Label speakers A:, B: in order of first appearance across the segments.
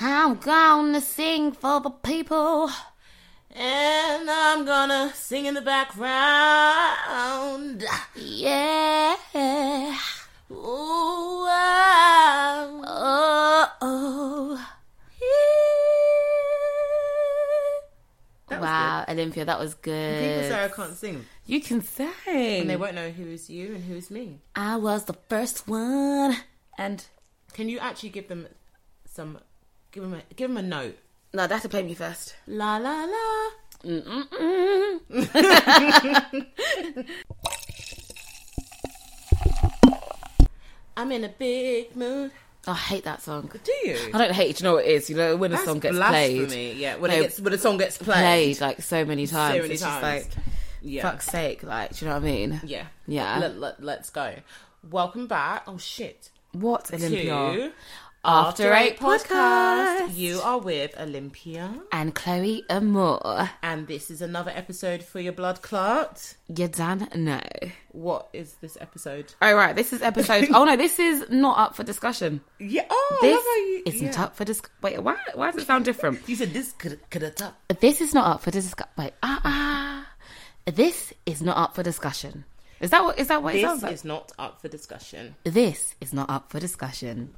A: I'm gonna sing for the people.
B: And I'm gonna sing in the background.
A: Yeah.
B: Ooh, wow.
A: Oh, oh.
B: Was
A: Wow, Olympia, that was good.
B: good. People say I can't sing.
A: you can sing.
B: And they won't know who is you and who is me.
A: I was the first one. And
B: Can you actually give them some, give them a, give them a note?
A: no, they have to play me first.
B: La la la. I'm in a big mood.
A: I hate that song.
B: Do you?
A: I don't hate it. Do you know what it is? You know when a
B: That's
A: song gets
B: blasphemy.
A: played,
B: Yeah, when
A: No,
B: it gets when a song gets played.
A: played like so many times.
B: many
A: it's
B: times.
A: just like
B: Yeah.
A: fuck's sake. Like, do you know what I mean?
B: Yeah.
A: Yeah.
B: Let, let, let's go. Welcome back. Oh shit.
A: What Olympia? After Eight Podcast.
B: You are with Olympia,
A: And Chloe Amore.
B: and this is another episode for your blood clot.
A: You done? No.
B: What is this episode?
A: Oh right, this is episode. oh no, this is not up for discussion.
B: Yeah. Oh,
A: This
B: you,
A: isn't
B: yeah.
A: up for dis. Wait, why? Why does it sound different?
B: You said this could could have top.
A: This is not up for discussion. Wait, ah ah. This is not up for discussion. Is that what? Is that what it
B: This
A: sounds like?
B: is not up for discussion.
A: This is not up for discussion.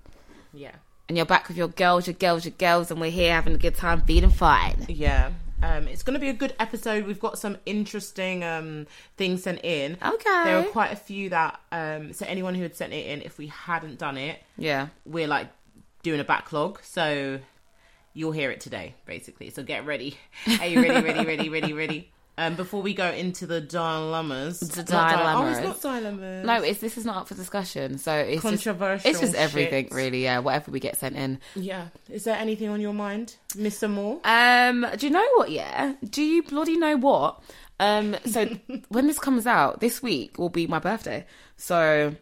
B: Yeah.
A: And you're back with your girls, your girls, your girls, and we're here having a good time, feeling fine.
B: Yeah. Um, it's going to be a good episode. We've got some interesting um, things sent in.
A: Okay.
B: There are quite a few that. Um, so anyone who had sent it in, if we hadn't done it,
A: Yeah.
B: we're like doing a backlog. So you'll hear it today, basically. So get ready. Are you ready? Ready? Ready? Ready? Ready? Um, before we go into the dilemmas,
A: The
B: Not di- Oh, it's
A: dilemmas.
B: not dilemmas.
A: No, it's this is not up for discussion. So it's just,
B: Controversial
A: it's just everything,
B: shit.
A: really. Yeah, whatever we get sent in.
B: Yeah. Is there anything on your mind, Mister Moore?
A: Um, do you know what? Yeah, do you bloody know what? Um, so when this comes out, this week will be my birthday. So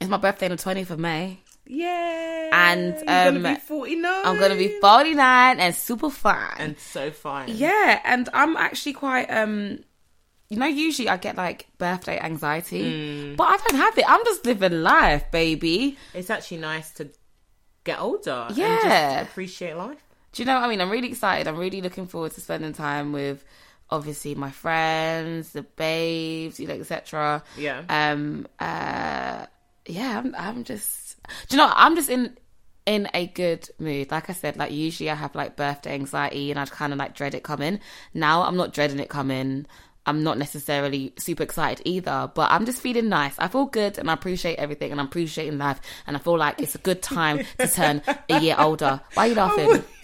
A: it's my birthday on the twentieth of May.
B: Yeah.
A: And,
B: gonna
A: um,
B: be forty nine.
A: I'm gonna be forty nine and super fine.
B: and so fine.
A: yeah, and I'm actually quite um. You know, usually I get like birthday anxiety, but I don't have it. I'm just living life, baby.
B: It's actually nice to get older. And
A: Yeah.
B: just appreciate life.
A: Do you know what I mean? I'm really excited. I'm really looking forward to spending time with obviously my friends, the babes, you know, etc.
B: Yeah.
A: Um uh yeah, I'm I'm just do you know? I'm just in in a good mood. Like I said, like usually I have like birthday anxiety and I'd kind of like dread it coming. Now I'm not dreading it coming. I'm not necessarily super excited either, but I'm just feeling nice. I feel good and I appreciate everything and I'm appreciating life and I feel like it's a good time to turn a year older. Why are you laughing?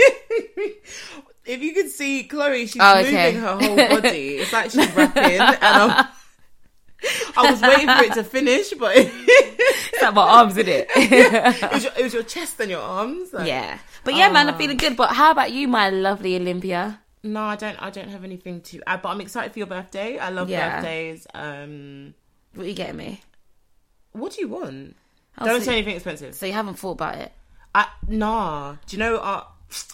B: if you could see Chloe, she's
A: Oh, okay.
B: moving her whole body. It's like she's rapping, and I'm, I was waiting for it to finish, but
A: It's like my arms, isn't it?
B: was your, it was your chest and your arms. like-
A: yeah. But yeah, man, I'm
B: Oh.
A: feeling good. But how about you, my lovely Olympia?
B: No, I don't. I don't have anything to add, but I'm excited for your birthday. I love
A: Yeah.
B: birthdays. Um,
A: What are you getting me?
B: what do you want?
A: Oh,
B: don't say anything expensive.
A: so you haven't thought about it?
B: I, nah. Do you know? Uh,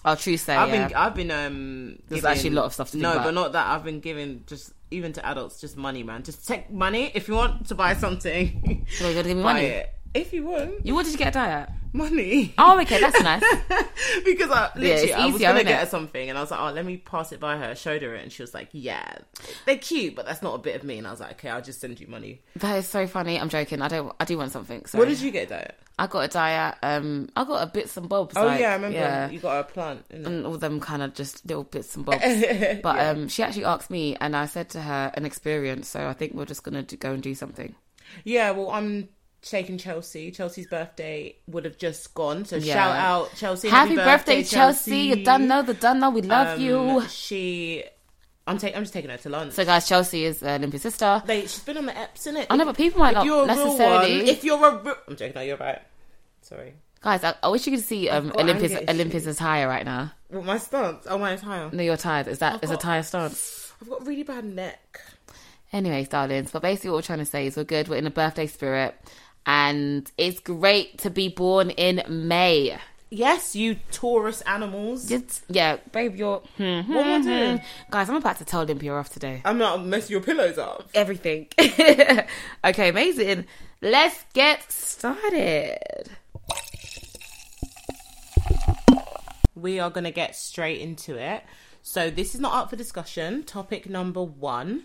A: Oh, true say,
B: I've
A: yeah.
B: been I've been um
A: There's
B: giving-
A: actually a lot of stuff to
B: No,
A: about.
B: but not that I've been giving just even to adults just money, man. Just take money if you want to buy something.
A: So you're gonna give me
B: buy
A: money?
B: it. If you want
A: You wanted to get a diet?
B: Money.
A: Oh, okay, that's nice.
B: because I literally
A: it's
B: I was
A: easier,
B: gonna get her something and I was like, oh, let me pass it by her. I showed her it and she was like, yeah, they're cute, but that's not a bit of me. And I was like, okay, I'll just send you money.
A: that is so funny. I'm joking. I don't. I do want something. So
B: What did you get, Diet?
A: I got a diet. Um, I got a bits and bobs.
B: Oh
A: like,
B: yeah, I remember
A: Yeah.
B: you got a plant.
A: and all them kind of just little bits and bobs. But
B: Yeah.
A: um, she actually asked me, and I said to her an experience. So I think we're just gonna do, go and do something.
B: Yeah, well, I'm taking Chelsea. Chelsea's birthday would have just gone, so
A: Yeah.
B: shout out Chelsea.
A: Happy, birthday, Chelsea! You done know the done know we love
B: Um,
A: you.
B: She, I'm taking. I'm just taking her to lunch.
A: So guys, Chelsea is uh, Olympia's sister.
B: they, she's been on the Eps, innit?
A: I know, but people might
B: if
A: not
B: you're a
A: necessarily.
B: one, if you're a, real, I'm joking. No, you're right. Sorry.
A: Guys, I, I wish you could see um, Olympia's Olympia's attire right now.
B: What my stance? Oh, my attire.
A: No, you're tired. Is that is a
B: got-
A: tire stance?
B: I've got really bad neck.
A: Anyways, darlings, but basically what we're trying to say is we're good. We're in a birthday spirit, and it's great to be born in May.
B: Yes, you Taurus animals.
A: Just, yeah, babe, you're. Hmm, hmm,
B: What am I doing?
A: hmm. Guys, I'm about to tell Olympia off today.
B: I'm not messing your pillows up.
A: Everything. okay, amazing. Let's get started.
B: we are going to get straight into it. So, this is not up for discussion. Topic number one.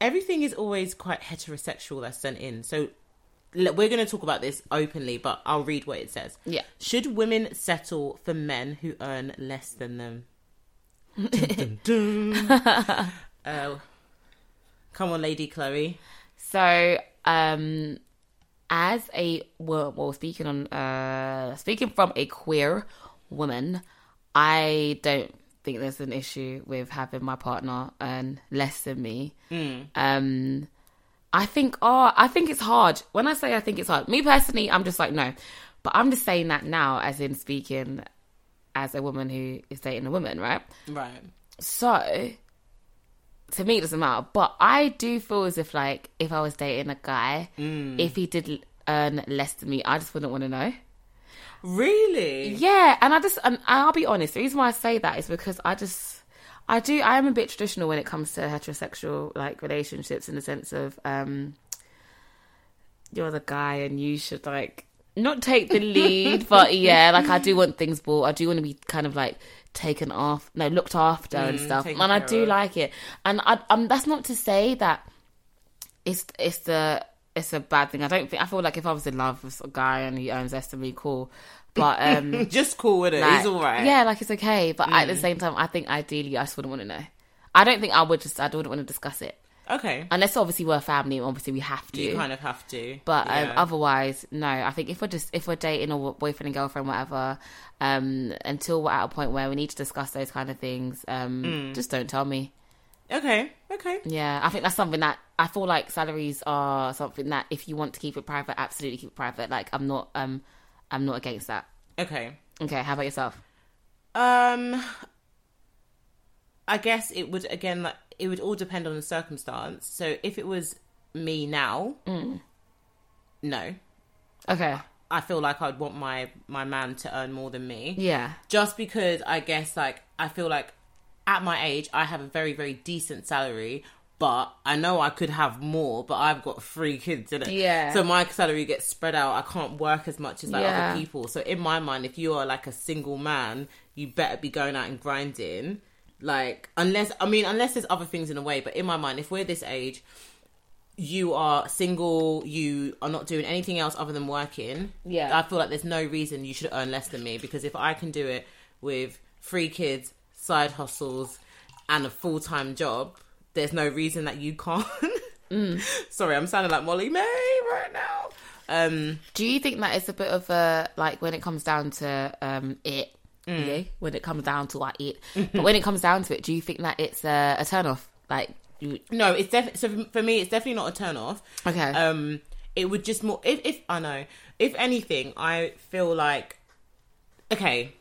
B: Everything is always quite heterosexual that's sent in. So, we're going to talk about this openly, but I'll read what it says.
A: Yeah.
B: Should women settle for men who earn less than them? Dun, dun, dun. uh, come on, Lady Chloe.
A: So, um, as a well, well, speaking on uh, speaking from a queer woman, I don't think there's an issue with having my partner earn less than me. Um, I think, oh, I think it's hard. When I say I think it's hard, me personally, I'm just like no, but I'm just saying that now, as in speaking as a woman who is dating a woman, right?
B: Right.
A: So, to me, it doesn't matter. But I do feel as if, like, if I was dating a guy, mm. if he did earn less than me, I just wouldn't want to know.
B: Really?
A: Yeah, and I just, and I'll be honest. The reason why I say that is because I just, I do, I am a bit traditional when it comes to heterosexual like relationships in the sense of, um, you're the guy and you should like not take the lead, but yeah, like I do want things bought. I do want to be kind of like taken off, no, looked after and stuff, and I do
B: of.
A: like it. And I, um, that's not to say that it's it's the it's a bad thing. I don't think I feel like if I was in love with a guy and he earns less than me, cool. But um,
B: Just cool with it.
A: like,
B: He's all right. Mm.
A: Yeah, like it's okay. But at the same time, I think ideally I just wouldn't want to know. I don't think I would just. I wouldn't want to discuss it
B: Okay.
A: unless obviously we're a family. Obviously we have to.
B: You kind of have to.
A: But um, otherwise, no. I think if we're just if we're dating or boyfriend and girlfriend, whatever, um, until we're at a point where we need to discuss those kind of things, um,
B: Mm.
A: just don't tell me.
B: Okay. Okay.
A: Yeah, I think that's something that I feel like salaries are something that if you want to keep it private, absolutely keep it private. Like I'm not, um, I'm not against that.
B: Okay.
A: Okay, how about yourself?
B: Um, I guess it would again like it would all depend on the circumstance. So if it was me now,
A: Mm.
B: no,
A: Okay,
B: I feel like I'd want my my man to earn more than me.
A: yeah,
B: Just because I guess like I feel like at my age I have a very very decent salary. But I know I could have more, but I've got three kids in it.
A: Yeah.
B: So my salary gets spread out. I can't work as much as like
A: Yeah.
B: other people. So in my mind, if you are like a single man, you better be going out and grinding. Like unless I mean unless there's other things in the way. But in my mind, if we're this age, you are single, you are not doing anything else other than working.
A: Yeah.
B: I feel like there's no reason you should earn less than me because if I can do it with three kids, side hustles, and a full time job, there's no reason that you can't. Sorry, I'm sounding like Molly-Mae right now. Um,
A: Do you think that it's a bit of a like when it comes down to um it?
B: Mm.
A: Yeah, when it comes down to like it, but when it comes down to it, do you think that it's a, a turn off? Like, you,
B: no, it's definitely so for me. It's definitely not a turn off.
A: okay,
B: um it would just more if, if i know if anything i feel like okay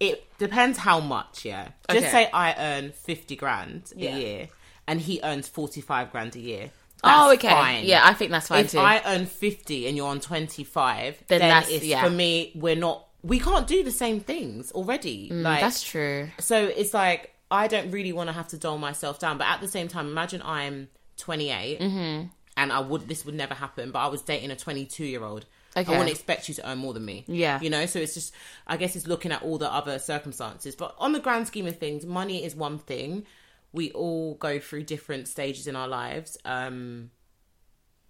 B: it depends how much yeah just
A: Okay.
B: say i earn 50 grand
A: Yeah.
B: a year and he earns 45 grand a year
A: oh, okay,
B: fine.
A: yeah, I think that's fine
B: if
A: too.
B: i earn 50 and you're on 25
A: Then
B: then,
A: that's- yeah.
B: for me we're not we can't do the same things already like
A: Mm, that's true.
B: so it's like I don't really want to have to dull myself down, but at the same time, imagine I'm 28
A: Mm-hmm.
B: and I would this would never happen, but I was dating a 22 year old.
A: Okay.
B: I wouldn't expect you to earn more than me.
A: Yeah.
B: you know. So it's just, I guess it's looking at all the other circumstances. But on the grand scheme of things, money is one thing. We all go through different stages in our lives, um,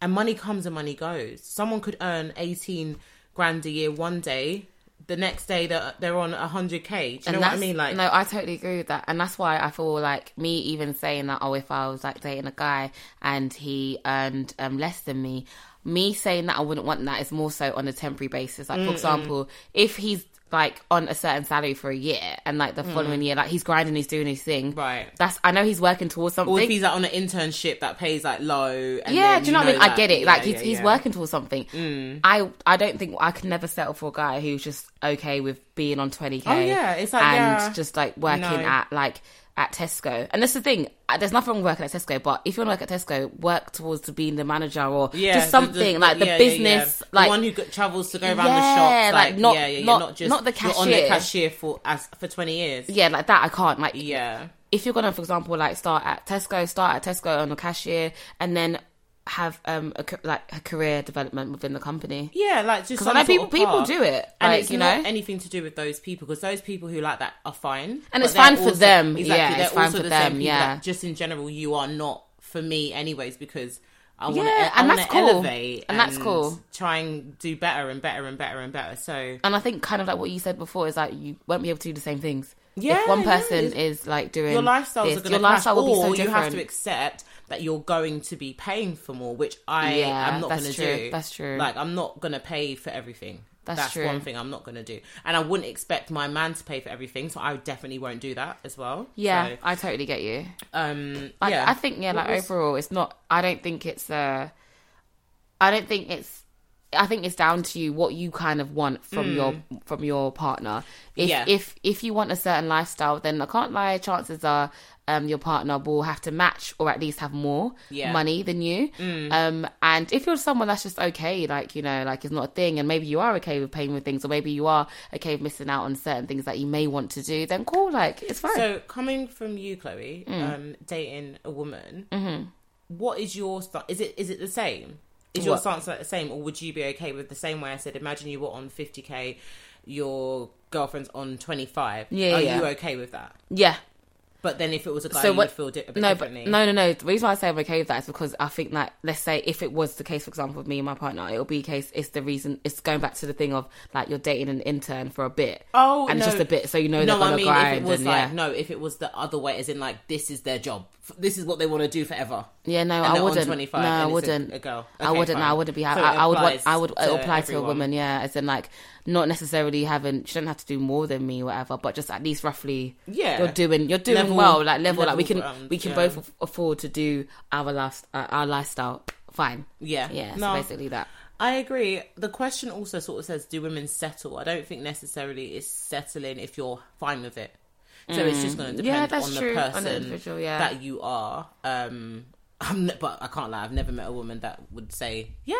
B: and money comes and money goes. Someone could earn 18 grand a year one day. The next day, they're, they're on 100k. Do you know what I mean? Like,
A: no, I totally agree with that, and that's why I feel like me even saying that. Oh, if I was like dating a guy and he earned um, less than me, me saying that I wouldn't want that is more so on a temporary basis. Like, for example, if he's like on a certain salary for a year and like the following year, like he's grinding, he's doing his thing.
B: Mm. Right.
A: That's I know he's working towards something.
B: Or if he's like on an internship that pays like low. And
A: yeah,
B: then
A: do you know what I mean? I get it.
B: yeah,
A: like he's
B: yeah,
A: he's
B: yeah. Mm.
A: working towards something. I I don't think I could never settle for a guy who's just okay with being on twenty k.
B: Oh, yeah, it's like,
A: and just like working
B: No.
A: at like at Tesco. And that's the thing. uh, There's nothing wrong with working at Tesco, but if you want to work at Tesco, work towards being the manager or
B: Yeah,
A: just something
B: the-
A: like the
B: yeah,
A: business,
B: yeah.
A: like
B: the one who travels to go around the shops,
A: like,
B: like,
A: not-
B: yeah, yeah, you're
A: not-
B: not just
A: not the
B: you're on the
A: cashier.
B: cashier for as for twenty years.
A: yeah, like that. I can't like
B: Yeah,
A: if you're gonna, for example, like start at Tesco, start at Tesco on the cashier, and then have um a, like a career development within the company.
B: Yeah, like just
A: Because
B: some
A: I know
B: sort
A: people people do it,
B: and
A: like
B: it's
A: you
B: not
A: know.
B: anything to do with those people because those people who like that are fine,
A: And it's fine
B: they're
A: for them.
B: Exactly,
A: Yeah, it's fine
B: also
A: for
B: the
A: them,
B: people
A: yeah.
B: just in general, you are not for me, anyways, because I want to.
A: Yeah,
B: I
A: and that's cool.
B: elevate,
A: And that's cool.
B: Try and do better and better and better and better. So
A: And I think kind of like what you said before is like you won't be able to do the same things.
B: Yeah,
A: if one person
B: it's-
A: is like doing
B: your lifestyles
A: this,
B: are going
A: your
B: to
A: lifestyle
B: clash,
A: will be so different.
B: you have to accept that you're going to be paying for more, which I
A: Yeah,
B: am not going to do.
A: That's true.
B: Like I'm not going to pay for everything.
A: That's true.
B: one thing I'm not going to do, and I wouldn't expect my man to pay for everything, so I definitely won't do that as well.
A: yeah,
B: So,
A: I totally get you.
B: um,
A: I,
B: yeah.
A: I think yeah, like
B: was-
A: overall, it's not. I don't think it's uh I don't think it's. I think it's down to you what you kind of want from your from your partner. If
B: Hmm. Yeah.
A: if if you want a certain lifestyle, then I can't lie. Chances are, um, your partner will have to match or at least have more
B: Yeah. Hmm.
A: money than you. Um, and if you're someone that's just okay, like you know, like it's not a thing, and maybe you are okay with paying with things, or maybe you are okay with missing out on certain things that you may want to do, then cool, like it's fine.
B: So coming from you, Chloe,
A: Mm.
B: um, dating a woman,
A: Mm-hmm.
B: what is your st- is it is it the same? Is your
A: What?
B: stance like the same, or would you be okay with the same way I said? Imagine you were on fifty k, your girlfriend's on twenty five.
A: Yeah,
B: are
A: yeah.
B: you okay with that?
A: yeah,
B: But then if it was a guy,
A: So
B: you
A: what-
B: would feel di- a bit
A: no, but
B: differently.
A: no, no, no. The reason why I say I'm okay with that is because I think that let's say if it was the case, for example, with me and my partner, it'll be a case. It's the reason. It's going back to the thing of like you're dating an intern for a bit.
B: Oh,
A: and
B: no.
A: just a bit, so you know
B: no,
A: they're
B: I mean
A: grind
B: if it was
A: and
B: like
A: yeah,
B: no, if it was the other way, as in like this is their job, this is what they want to do forever.
A: yeah. No, I wouldn't.
B: 25
A: no, I wouldn't.
B: a girl.
A: I wouldn't.
B: Fine.
A: I wouldn't be. I,
B: So
A: I, I would. I would uh,
B: to
A: apply to a woman. Yeah, as in like not necessarily having. She don't have to do more than me, whatever. But just at least roughly.
B: Yeah.
A: you're doing. You're doing
B: Level-
A: well. Like level. Like we can.
B: ground,
A: we can
B: yeah.
A: both afford to do our last uh, our lifestyle. Fine.
B: Yeah,
A: Yeah. So basically that.
B: I agree. The question also sort of says, "Do women settle?" I don't think necessarily it's settling if you're fine with it. So it's just going to depend
A: Mm. Yeah, that's
B: on the
A: true. On
B: person
A: individual, yeah.
B: that you are. Um, I'm but I can't lie. I've never met a woman that would say, "Yeah,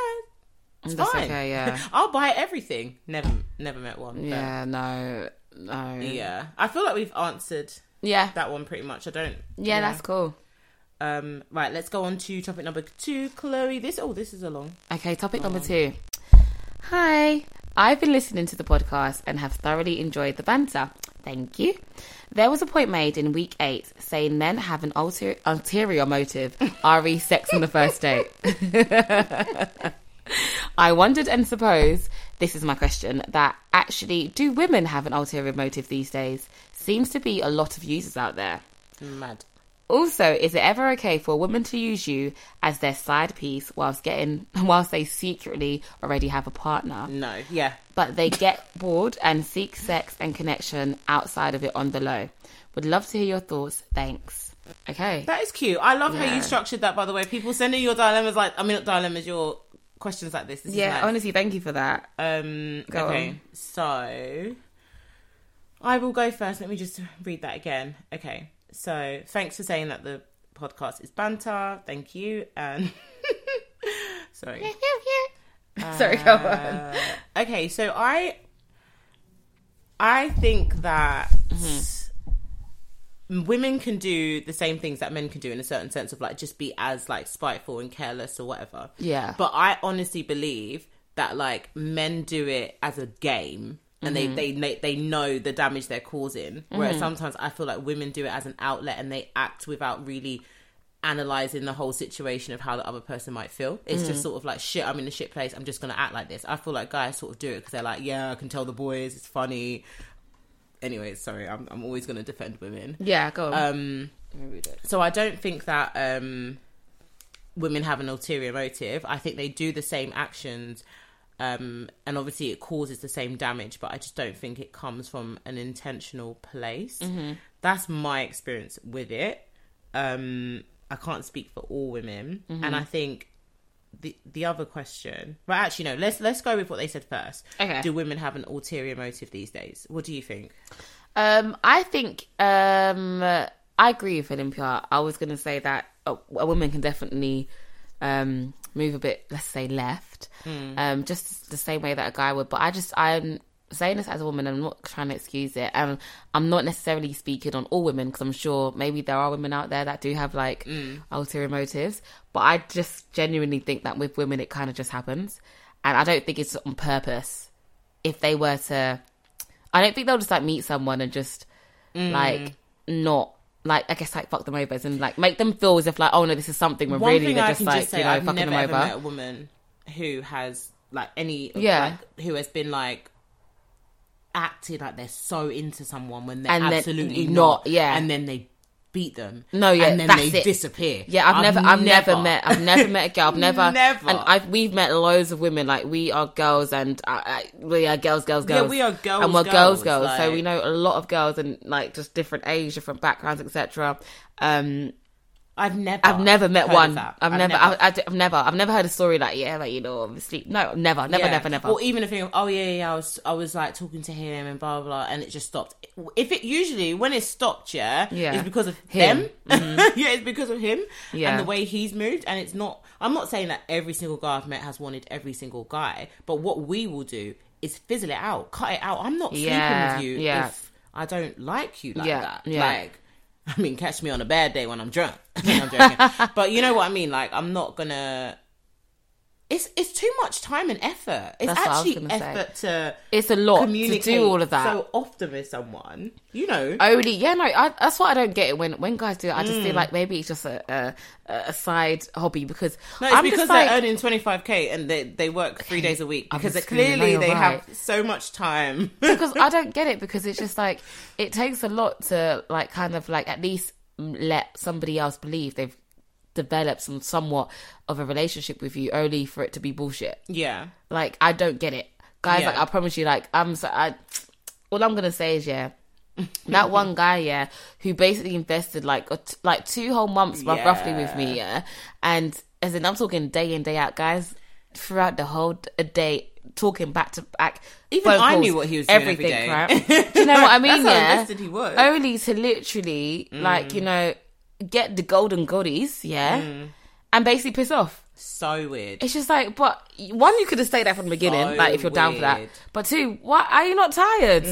B: it's
A: That's
B: fine.
A: okay, yeah.
B: I'll buy everything." Never, never met one.
A: Yeah. No. No.
B: yeah. I feel like we've answered
A: Yeah.
B: that one pretty much. I don't.
A: Yeah, that's cool.
B: Um, right, let's go on to topic number two, Chloe. This oh, this is a long.
A: Okay, topic number two. Hi, I've been listening to the podcast and have thoroughly enjoyed the banter. Thank you. There was a point made in week eight saying men have an ulter- ulterior motive, re sex on the first date. I wondered and suppose, this is my question, that actually, do women have an ulterior motive these days? Seems to be a lot of users out there.
B: Mad.
A: Also, is it ever okay for a woman to use you as their side piece whilst getting whilst they secretly already have a partner,
B: No, yeah.
A: but they get bored and seek sex and connection outside of it on the low? Would love to hear your thoughts. Thanks. Okay.
B: That is cute. I love how you structured that. By the way, people sending your dilemmas like I mean not dilemmas, your questions like this. this is
A: yeah,
B: nice.
A: honestly, thank you for that.
B: Um.
A: Go
B: okay.
A: on.
B: So I will go first. Let me just read that again. Okay. So thanks for saying that the podcast is banter. Thank you. And sorry.
A: Sorry, go on.
B: Uh, okay, so I I think that women can do the same things that men can do in a certain sense of like just be as like spiteful and careless or whatever.
A: Yeah.
B: But I honestly believe that like men do it as a game and they, mm-hmm. they they they know the damage they're causing. Whereas mm-hmm. sometimes I feel like women do it as an outlet and they act without really analyzing the whole situation of how the other person might feel. It's just mm. sort of like shit. I'm in a shit place. I'm just gonna act like this. I feel like guys sort of do it because they're like, yeah, I can tell the boys. It's funny. Anyway, sorry. I'm I'm always gonna defend women.
A: Yeah, go on.
B: Um,
A: Let me read it.
B: so I don't think that um, women have an ulterior motive. I think they do the same actions, um, and obviously it causes the same damage. But I just don't think it comes from an intentional place. That's my experience with it. Um, I can't speak for all women, and I think the the other question. But actually, no. Let's let's go with what they said first.
A: Okay.
B: Do women have an ulterior motive these days? What do you think?
A: Um, I think um, I agree with Olympia. I was going to say that a, a woman can definitely um, move a bit, let's say, left, um, just the same way that a guy would. But I just, I'm, saying this as a woman, I'm not trying to excuse it, and I'm not necessarily speaking on all women because I'm sure maybe there are women out there that do have like
B: Mm.
A: ulterior motives, but I just genuinely think that with women it kind of just happens, and I don't think it's on purpose. If they were to, I don't think they'll just like meet someone and just
B: Mm.
A: like not. Like I guess like fuck them over and like make them feel as if like oh no this is something when
B: One
A: really
B: thing
A: they're
B: I
A: just
B: can
A: like
B: just say,
A: you know
B: I've
A: fucking
B: never
A: them
B: ever
A: over.
B: met a woman who has like any
A: Yeah.
B: like, who has been like acted like they're so into someone when they're
A: And
B: absolutely
A: not,
B: not,
A: yeah.
B: and then they beat them.
A: No, yeah,
B: and then they
A: it.
B: disappear.
A: Yeah, I've, never, I've never, met, I've never met a girl. I've never,
B: Never.
A: and I've we've met loads of women. Like we are girls, and uh, uh, we are girls, girls, girls.
B: Yeah, we are girls,
A: and we're
B: girls,
A: girls, girls. so we know a lot of girls, and like just different age, different backgrounds, etc. Um,
B: I've never,
A: I've never met one. I've, never, I, I, have never, I've never heard a story like yeah, like you know, obviously, no, never, never,
B: Yeah.
A: never, never.
B: Or even a thing of, oh yeah, yeah, I was, I was like talking to him and blah blah, blah and it just stopped. If it usually when it stopped, yeah,
A: Yeah.
B: it's because of
A: Him. Mm-hmm.
B: yeah, it's because of him
A: Yeah.
B: and the way he's moved. And it's not. I'm not saying that every single guy I've met has wanted every single guy, but what we will do is fizzle it out, cut it out. I'm not
A: Yeah,
B: sleeping with you
A: yeah.
B: if I don't like you like that.
A: yeah.
B: Like. I mean, catch me on a bad day when I'm drunk. I'm but you know what I mean? Like, I'm not gonna. It's it's too much time and effort. It's
A: That's what I was
B: actually
A: gonna say.
B: effort to
A: it's a lot to do all of that.
B: so often with someone. You know,
A: only yeah no I, that's what i don't get it when when guys do it i just
B: Mm.
A: feel like maybe it's just a a, a side hobby because
B: no, it's
A: i'm
B: because they're earning 25k and they they work three days a week because clearly
A: no,
B: they
A: you're
B: have so much time.
A: because i don't get it because it's just like it takes a lot to like kind of like at least let somebody else believe they've developed some somewhat of a relationship with you only for it to be bullshit
B: yeah,
A: like i don't get it guys
B: Yeah.
A: like i promise you like i'm so i all i'm gonna say is yeah that one guy, yeah, who basically invested like a t- like two whole months rough- roughly with me, yeah, and as in I'm talking day in day out, guys, throughout the whole day, talking back to back.
B: Even
A: phone
B: I knew what he was doing every
A: everything,
B: day.
A: right? Do you know what I mean? Yeah,
B: he was.
A: only to literally like
B: Mm.
A: you know get the golden goodies, yeah,
B: Mm.
A: and basically piss off.
B: so weird.
A: It's just like, but one, you could have stayed there from the beginning,
B: So
A: like if you're down for that. But two, why are you not tired?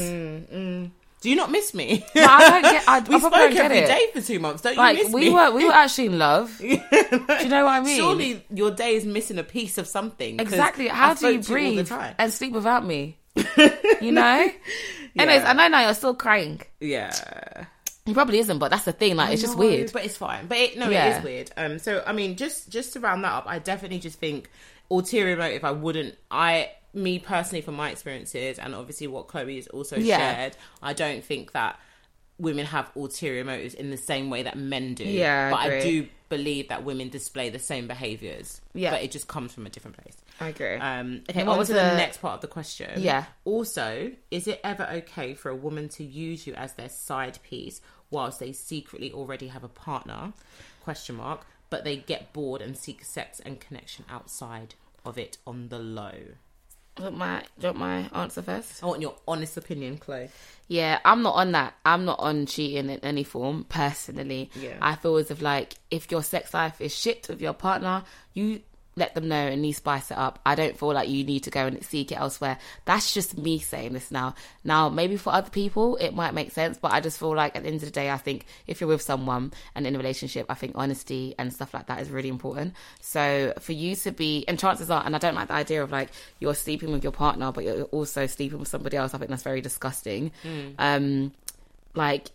B: Do you not miss me?
A: But I don't get. I,
B: we
A: I
B: spoke
A: probably don't get
B: every
A: it.
B: day for two months. Don't
A: Like
B: you miss
A: we
B: me?
A: were, we were actually in love. Do you know what I mean?
B: Surely your day is missing a piece of something.
A: exactly.
B: I
A: How do you
B: to all the
A: breathe
B: time.
A: and sleep without me? you know. Anyways, I know now you're still crying.
B: Yeah.
A: He probably isn't, but that's the thing. Like, it's just weird.
B: but it's fine. But it, no, it
A: Yeah.
B: is weird. Um, so I mean, just just to round that up, I definitely just think ulterior motive. I wouldn't. I me personally, from my experiences, and obviously what Chloe has also
A: Yeah.
B: shared, I don't think that women have ulterior motives in the same way that men do.
A: Yeah,
B: but I
A: agree.
B: do believe that women display the same behaviors.
A: Yeah.
B: but it just comes from a different place.
A: I agree.
B: Um, okay,
A: what
B: on
A: was
B: to the...
A: the-
B: next part of the question.
A: Yeah.
B: Also, is it ever okay for a woman to use you as their side piece whilst they secretly already have a partner? Question mark. But they get bored and seek sex and connection outside of it on the low.
A: Want my, want my answer first?
B: I want your honest opinion, Chloe.
A: Yeah, I'm not on that. I'm not on cheating in any form, personally.
B: Yeah.
A: I feel as if like if your sex life is shit with your partner, you let them know and you spice it up. I don't feel like you need to go and seek it elsewhere. That's just me saying this now. Now, maybe for other people it might make sense, but I just feel like at the end of the day, I think if you're with someone and in a relationship, I think honesty and stuff like that is really important. So for you to be, and chances are, and I don't like the idea of like you're sleeping with your partner, but you're also sleeping with somebody else. I think that's very disgusting. Um, like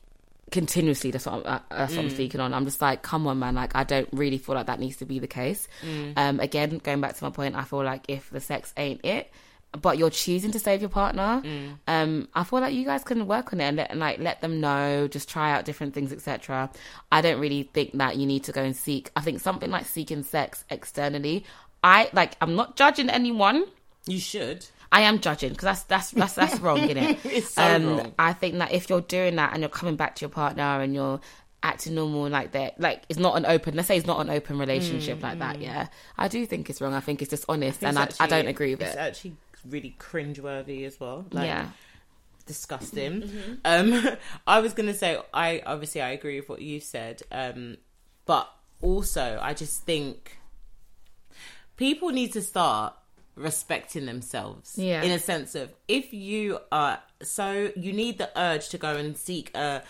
A: continuously that's what I'm, uh, that's what I'm speaking on. I'm just like, come on, man. Like, I don't really feel like that needs to be the case. Um, again, going back to my point, I feel like if the sex ain't it, but you're choosing to save your partner, um, I feel like you guys can work on it and, let, and like let them know, just try out different things, etc. I don't really think that you need to go and seek. I think something like seeking sex externally. I like. I'm not judging anyone.
B: You should.
A: I am judging because that's that's that's that's wrong, isn't it?
B: It's so wrong.
A: I think that if you're doing that and you're coming back to your partner and you're acting normal like that, like it's not an open. Let's say it's not an open relationship like that. Yeah, I do think it's wrong. I think it's dishonest, and I,
B: It's
A: I don't agree with
B: It's
A: it.
B: actually really cringeworthy as well. Like,
A: yeah,
B: disgusting.
A: Mm-hmm.
B: Um, I was gonna say I obviously I agree with what you said, um, but also I just think people need to start respecting themselves.
A: Yeah.
B: In a sense of if you are so you need the urge to go and seek a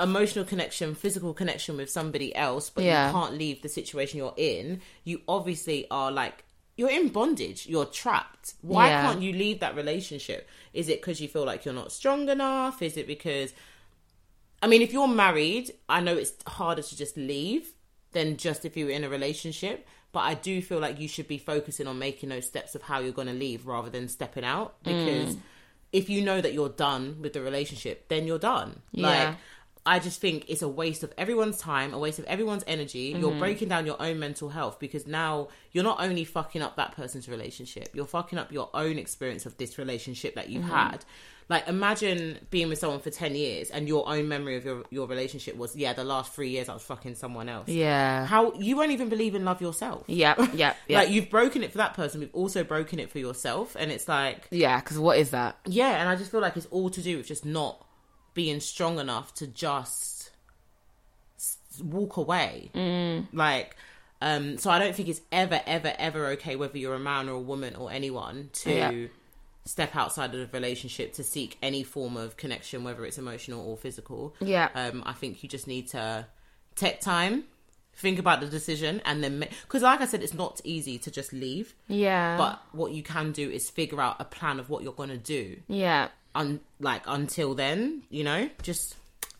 B: emotional connection, physical connection with somebody else, but
A: Yeah.
B: you can't leave the situation you're in, you obviously are like you're in bondage. You're trapped. Why
A: Yeah.
B: can't you leave that relationship? Is it because you feel like you're not strong enough? Is it because I mean, if you're married, I know it's harder to just leave than just if you're in a relationship. But I do feel like you should be focusing on making those steps of how you're going to leave rather than stepping out. Because mm. if you know that you're done with the relationship, then you're done.
A: Yeah.
B: Like, I just think it's a waste of everyone's time, a waste of everyone's energy. You're mm-hmm. breaking down your own mental health because now you're not only fucking up that person's relationship, you're fucking up your own experience of this relationship that you've mm-hmm. had. Like imagine being with someone for 10 years and your own memory of your, your relationship was, yeah, the last three years I was fucking someone else.
A: Yeah.
B: How you won't even believe in love yourself.
A: Yep. Yep. Yep.
B: Like you've broken it for that person, we've also broken it for yourself. And it's like,
A: yeah. Because what is that?
B: yeah, and I just feel like it's all to do with just not being strong enough to just walk away. Mm. Like, um, so I don't think it's ever, ever, ever okay whether you're a man or a woman or anyone to
A: Yeah.
B: step outside of the relationship to seek any form of connection, whether it's emotional or physical.
A: Yeah.
B: Um, I think you just need to take time. Think about the decision and then, because like I said, it's not easy to just leave.
A: Yeah.
B: But what you can do is figure out a plan of what you're going to do
A: yeah.
B: Un- like until then, you know, just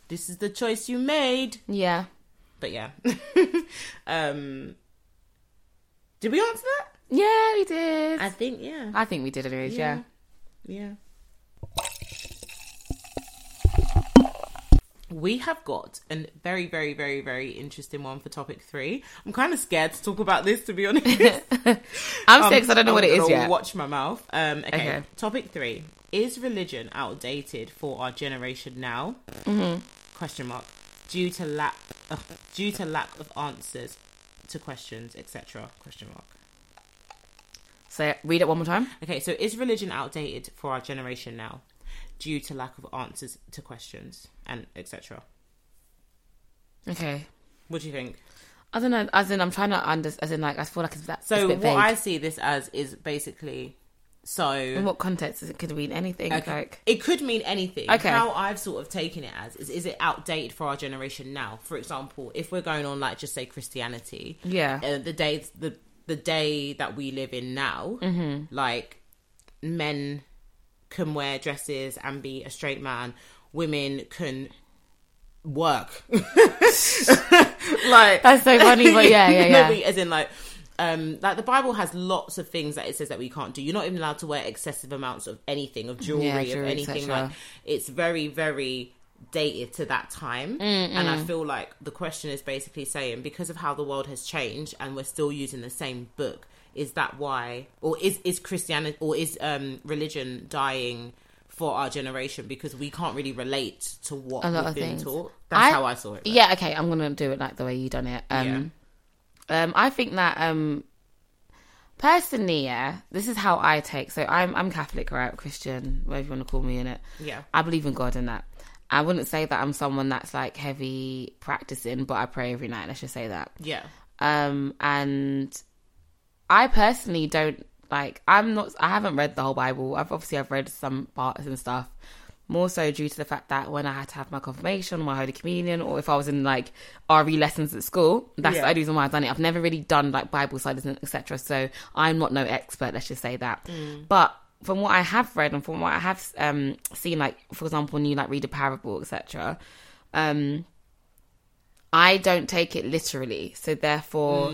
B: this is the choice you made.
A: Yeah.
B: But yeah. um Did we answer that?
A: Yeah, we did.
B: I think yeah.
A: I think we did anyways. Yeah.
B: Yeah. We have got a very, very, very, very interesting one for topic three. I'm kind of scared to talk about this, to be honest.
A: I'm
B: Um,
A: scared 'cause I don't know what it is yet.
B: Watch my mouth. Um, okay.
A: Okay.
B: Topic three: Is religion outdated for our generation now?
A: Mm-hmm.
B: Question mark. Due to lack, uh, due to lack of answers to questions, etc. Question mark.
A: So read it one more time.
B: Okay, so is religion outdated for our generation now, due to lack of answers to questions and etc.
A: Okay.
B: What do you think?
A: I don't know. As in, I'm trying to understand. As in, like, I feel like it's that.
B: So what
A: vague.
B: I see this as is basically so.
A: In what context is it? Could mean anything.
B: Okay.
A: Like,
B: It could mean anything.
A: Okay.
B: How I've sort of taken it as is, is it outdated for our generation now? For example, if we're going on like just say Christianity,
A: yeah.
B: uh, the day the the day that we live in now, like men can wear dresses and be a straight man, women can work. like
A: That's so funny, but yeah, yeah, yeah.
B: as in like um like the bible has lots of things that it says that we can't do you're not even allowed to wear excessive amounts of anything of jewelry,
A: Yeah,
B: of anything like it's very very dated to that time and i feel like the question is basically saying because of how the world has changed and we're still using the same book is that why or is is christianity or is um religion dying for our generation because we can't really relate to what
A: A lot
B: we've
A: of
B: been
A: things.
B: taught that's how i saw it
A: Yeah, okay, I'm gonna do it like the way you done it. Um, um, I think that um, personally, yeah, this is how I take. So I'm I'm Catholic, right? Christian, whatever you want to call me in it.
B: Yeah.
A: I believe in God and that. I wouldn't say that I'm someone that's like heavy practicing, but I pray every night. Let's just say that.
B: yeah
A: Um, and I personally don't like. I'm not. I haven't read the whole Bible. I've obviously I've read some parts and stuff. More so due to the fact that when I had to have my confirmation, my Holy Communion, or if I was in like RE lessons at school, that's
B: Yeah.
A: the only reason why I've done it. I've never really done like Bible studies and etc. So I'm not no expert. Let's just say that. But from what I have read and from what I have um, seen, like for example, when you like read a parable, etc. Um, I don't take it literally. So therefore,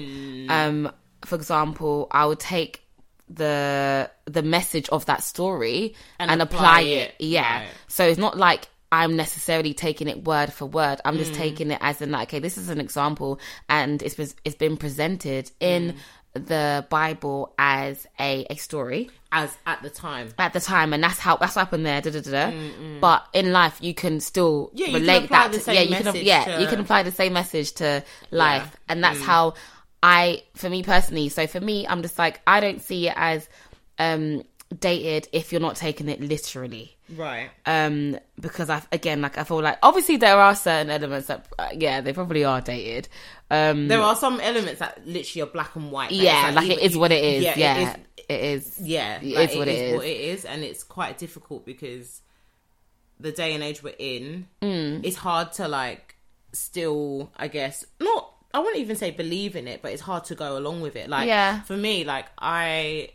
A: um, for example, I would take the the message of that story
B: And
A: and,
B: apply
A: apply,
B: it.
A: it. Yeah.
B: Right.
A: So it's not like I'm necessarily taking it word for word. I'm
B: Mm.
A: just taking it as in like, okay, this is an example, and it's been- it's been presented in
B: Mm.
A: the Bible as a a story
B: as at the time
A: at the time, and that's how that's what happened there. Da, da, da, da. But in life, you can still
B: Yeah, can
A: relate
B: apply
A: that. to, yeah, you can yeah
B: to-
A: you can apply the same message to life,
B: Yeah.
A: and that's how I, for me personally. So for me, I'm just like I don't see it as um dated if you're not taking it literally.
B: Right.
A: Um, because I again like I feel like obviously there are certain elements that uh, yeah they probably are dated. Um,
B: There are some elements that literally are black and white.
A: yeah,
B: it's
A: like it is what it is.
B: Yeah,
A: Yeah,
B: it is
A: it is.
B: yeah,
A: It
B: like,
A: is what it
B: is
A: is.
B: what it is, and it's quite difficult because the day and age we're in,
A: Mm.
B: it's hard to like still, I guess, not. I wouldn't even say believe in it, but it's hard to go along with it. Like,
A: Yeah.
B: for me, like I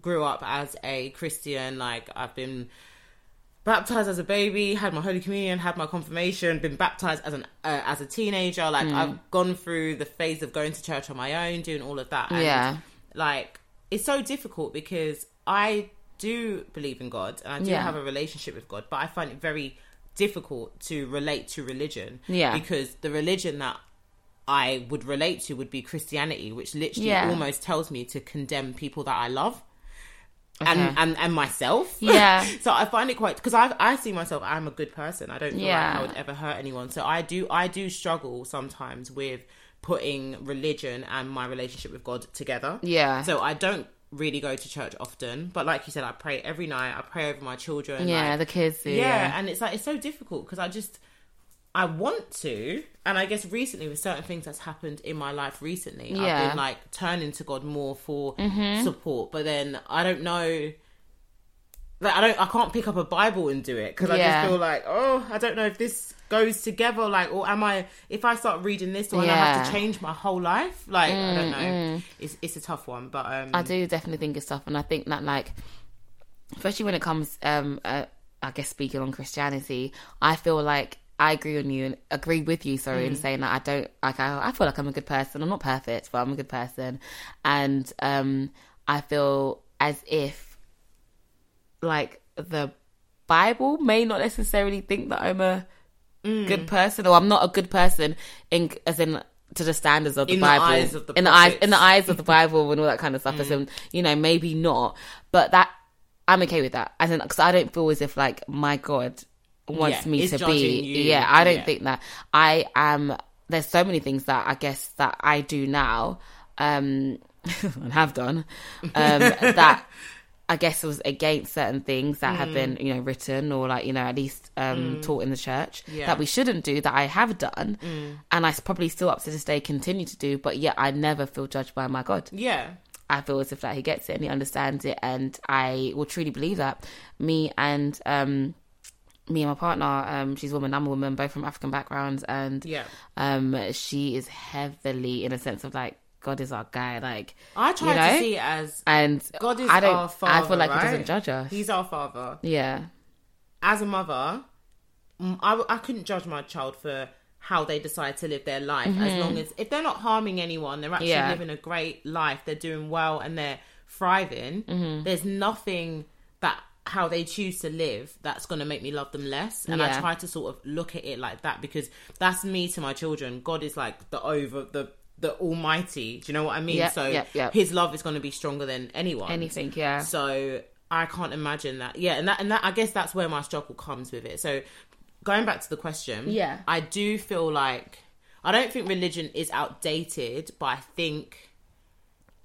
B: grew up as a Christian. Like I've been baptized as a baby, had my holy communion, had my confirmation, been baptized as an uh, as a teenager. Like
A: Mm.
B: I've gone through the phase of going to church on my own, doing all of that. And,
A: Yeah.
B: like it's so difficult because I do believe in God and I do
A: Yeah.
B: have a relationship with God, but I find it very difficult to relate to religion.
A: Yeah.
B: because the religion that I would relate to would be Christianity, which literally
A: Yeah.
B: almost tells me to condemn people that I love
A: Okay.
B: and and and myself.
A: Yeah.
B: so I find it quite because I I see myself I'm a good person. I don't feel
A: Yeah.
B: like I would ever hurt anyone. So I do I do struggle sometimes with putting religion and my relationship with God together.
A: Yeah.
B: So I don't really go to church often, but like you said, I pray every night. I pray over my children.
A: yeah,
B: like-
A: the kids do.
B: yeah,
A: Yeah,
B: and it's like it's so difficult because I just I want to, and I guess recently with certain things that's happened in my life recently, I've been like turning to God more for
A: Mm-hmm.
B: support, but then I don't know. Like I don't, I can't pick up a Bible and do it because I just feel like, oh, I don't know if this goes together. Like, or am I? If I start reading this, do I have to change my whole life? Like, I don't know. It's it's a tough one, but um,
A: I do definitely think it's tough, and I think that like, especially when it comes, um, uh, I guess speaking on Christianity, I feel like I agree on you and agree with you. Sorry,
B: Mm.
A: in saying that I don't like. I, I feel like I'm a good person. I'm not perfect, but I'm a good person, and um, I feel as if like the Bible may not necessarily think that I'm a
B: Mm.
A: good person or I'm not a good person in as in to the standards of the
B: In the
A: Bible
B: eyes of the
A: in the eyes in the eyes of the Bible and all that kind of stuff as in you know maybe not but that I'm okay with that as in because I don't feel as if like my God wants
B: Yeah,
A: me to be
B: you.
A: yeah I don't
B: Yeah.
A: think that I am there's so many things that I guess that I do now um and have done um that I guess was against certain things that have been, you know, written or like, you know, at least um, taught in the church
B: Yeah.
A: that we shouldn't do that I have done. And I probably still up to this day continue to do, but yet I never feel judged by my God.
B: yeah,
A: I feel as if like he gets it and he understands it. And I will truly believe that me and, um, me and my partner, um, she's a woman, I'm a woman, both from African backgrounds, and
B: yeah.
A: um, she is heavily in a sense of like God is our guy, like
B: I try
A: you know?
B: to see it as
A: and
B: God is
A: I don't,
B: our father.
A: I feel like
B: right?
A: he doesn't judge us.
B: He's our father.
A: yeah,
B: As a mother, I, I couldn't judge my child for how they decide to live their life as long as if they're not harming anyone they're actually
A: Mm-hmm. Yeah.
B: living a great life they're doing well and they're thriving
A: Mm-hmm.
B: there's nothing that how they choose to live that's going to make me love them less and i try to sort of look at it like that because that's me to my children god is like the over the the almighty do you know what i mean
A: Yep,
B: so
A: yep, yep.
B: his love is going to be stronger than anyone
A: anything, yeah.
B: so I can't imagine that. Yeah, and that and that I guess that's where my struggle comes with it. So going back to the question,
A: Yeah.
B: I do feel like I don't think religion is outdated, but I think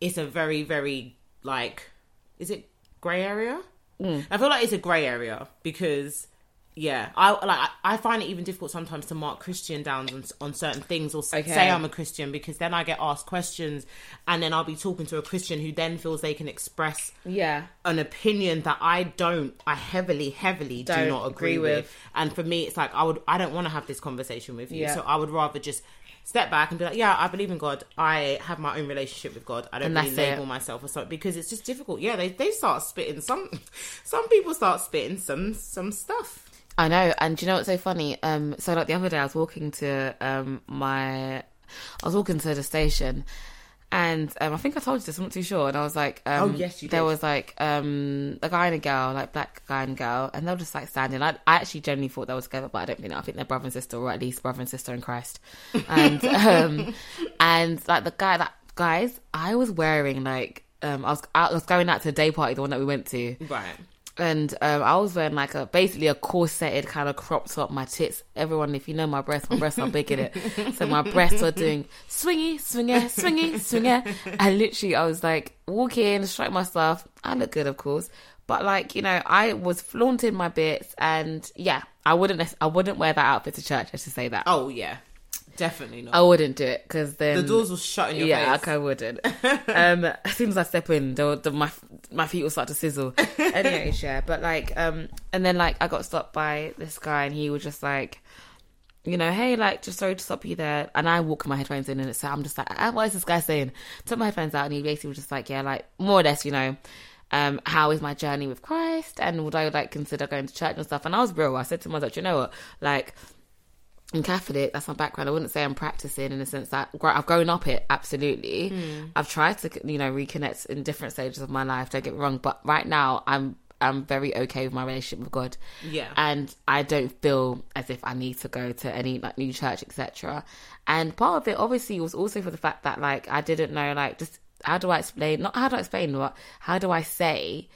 B: it's a very very like is it grey area?
A: Mm.
B: I feel like it's a grey area because yeah, I like I find it even difficult sometimes to mark Christian down on, on certain things or
A: Okay.
B: say I'm a Christian because then I get asked questions and then I'll be talking to a Christian who then feels they can express
A: Yeah,
B: an opinion that I don't, I heavily, heavily do
A: Don't
B: not agree,
A: agree
B: with.
A: with.
B: And for me, it's like I would, I don't want to have this conversation with you.
A: Yeah.
B: So I would rather just step back and be like, yeah, I believe in God. I have my own relationship with God. I don't really label
A: it.
B: myself or something because it's just difficult. Yeah, they they start spitting some, some people start spitting some some stuff.
A: I know. And do you know what's so funny? Um, so like the other day, I was walking to um my, I was walking to the station, and um, I think I told you this. I'm not too sure. And I was like, um,
B: Oh, yes, you
A: There
B: did.
A: was like um a guy and a girl, like black guy and girl, and they were just like standing. I, I actually genuinely thought they were together, but I don't think. I think they're brother and sister, or at least brother and sister in Christ. And um, and like the guy, that guys, I was wearing like um, I was I was going out to a day party, the one that we went to
B: Right.
A: And um, I was wearing like a basically a corseted kind of crop top. My tits, everyone, if you know my breasts, my breasts are big in it. So my breasts were doing swingy, swingy, swingy, swingy. And literally, I was like walking, strike my stuff. I look good, of course, But like you know, I was flaunting my bits, and yeah, I wouldn't I wouldn't wear that outfit to church. Just say that.
B: Oh yeah, definitely not.
A: I wouldn't do it because then
B: the doors will shut in your
A: yeah,
B: face.
A: like I wouldn't. um, as soon as I step in, the, the, my my feet will start to sizzle. anyway, yeah, but like, um, and then like I got stopped by this guy, and he was just like, you know, hey, like, just sorry to stop you there. And I walk my headphones in, and it's so I'm just like, ah, what is this guy saying? Took my headphones out, and he basically was just like, yeah, like more or less, you know. Um, how is my journey with Christ, and would I like consider going to church and stuff? And I was real. I said to myself, you know what, like I'm Catholic. That's my background. I wouldn't say I'm practicing in the sense that I've grown up it. Absolutely, hmm. I've tried to you know reconnect in different stages of my life. Don't get me wrong, but right now I'm I'm very okay with my relationship with God.
B: Yeah.
A: and I don't feel as if I need to go to any like new church, etc. And part of it obviously was also for the fact that like I didn't know like just how do I explain? Not how do I explain, but how do I say?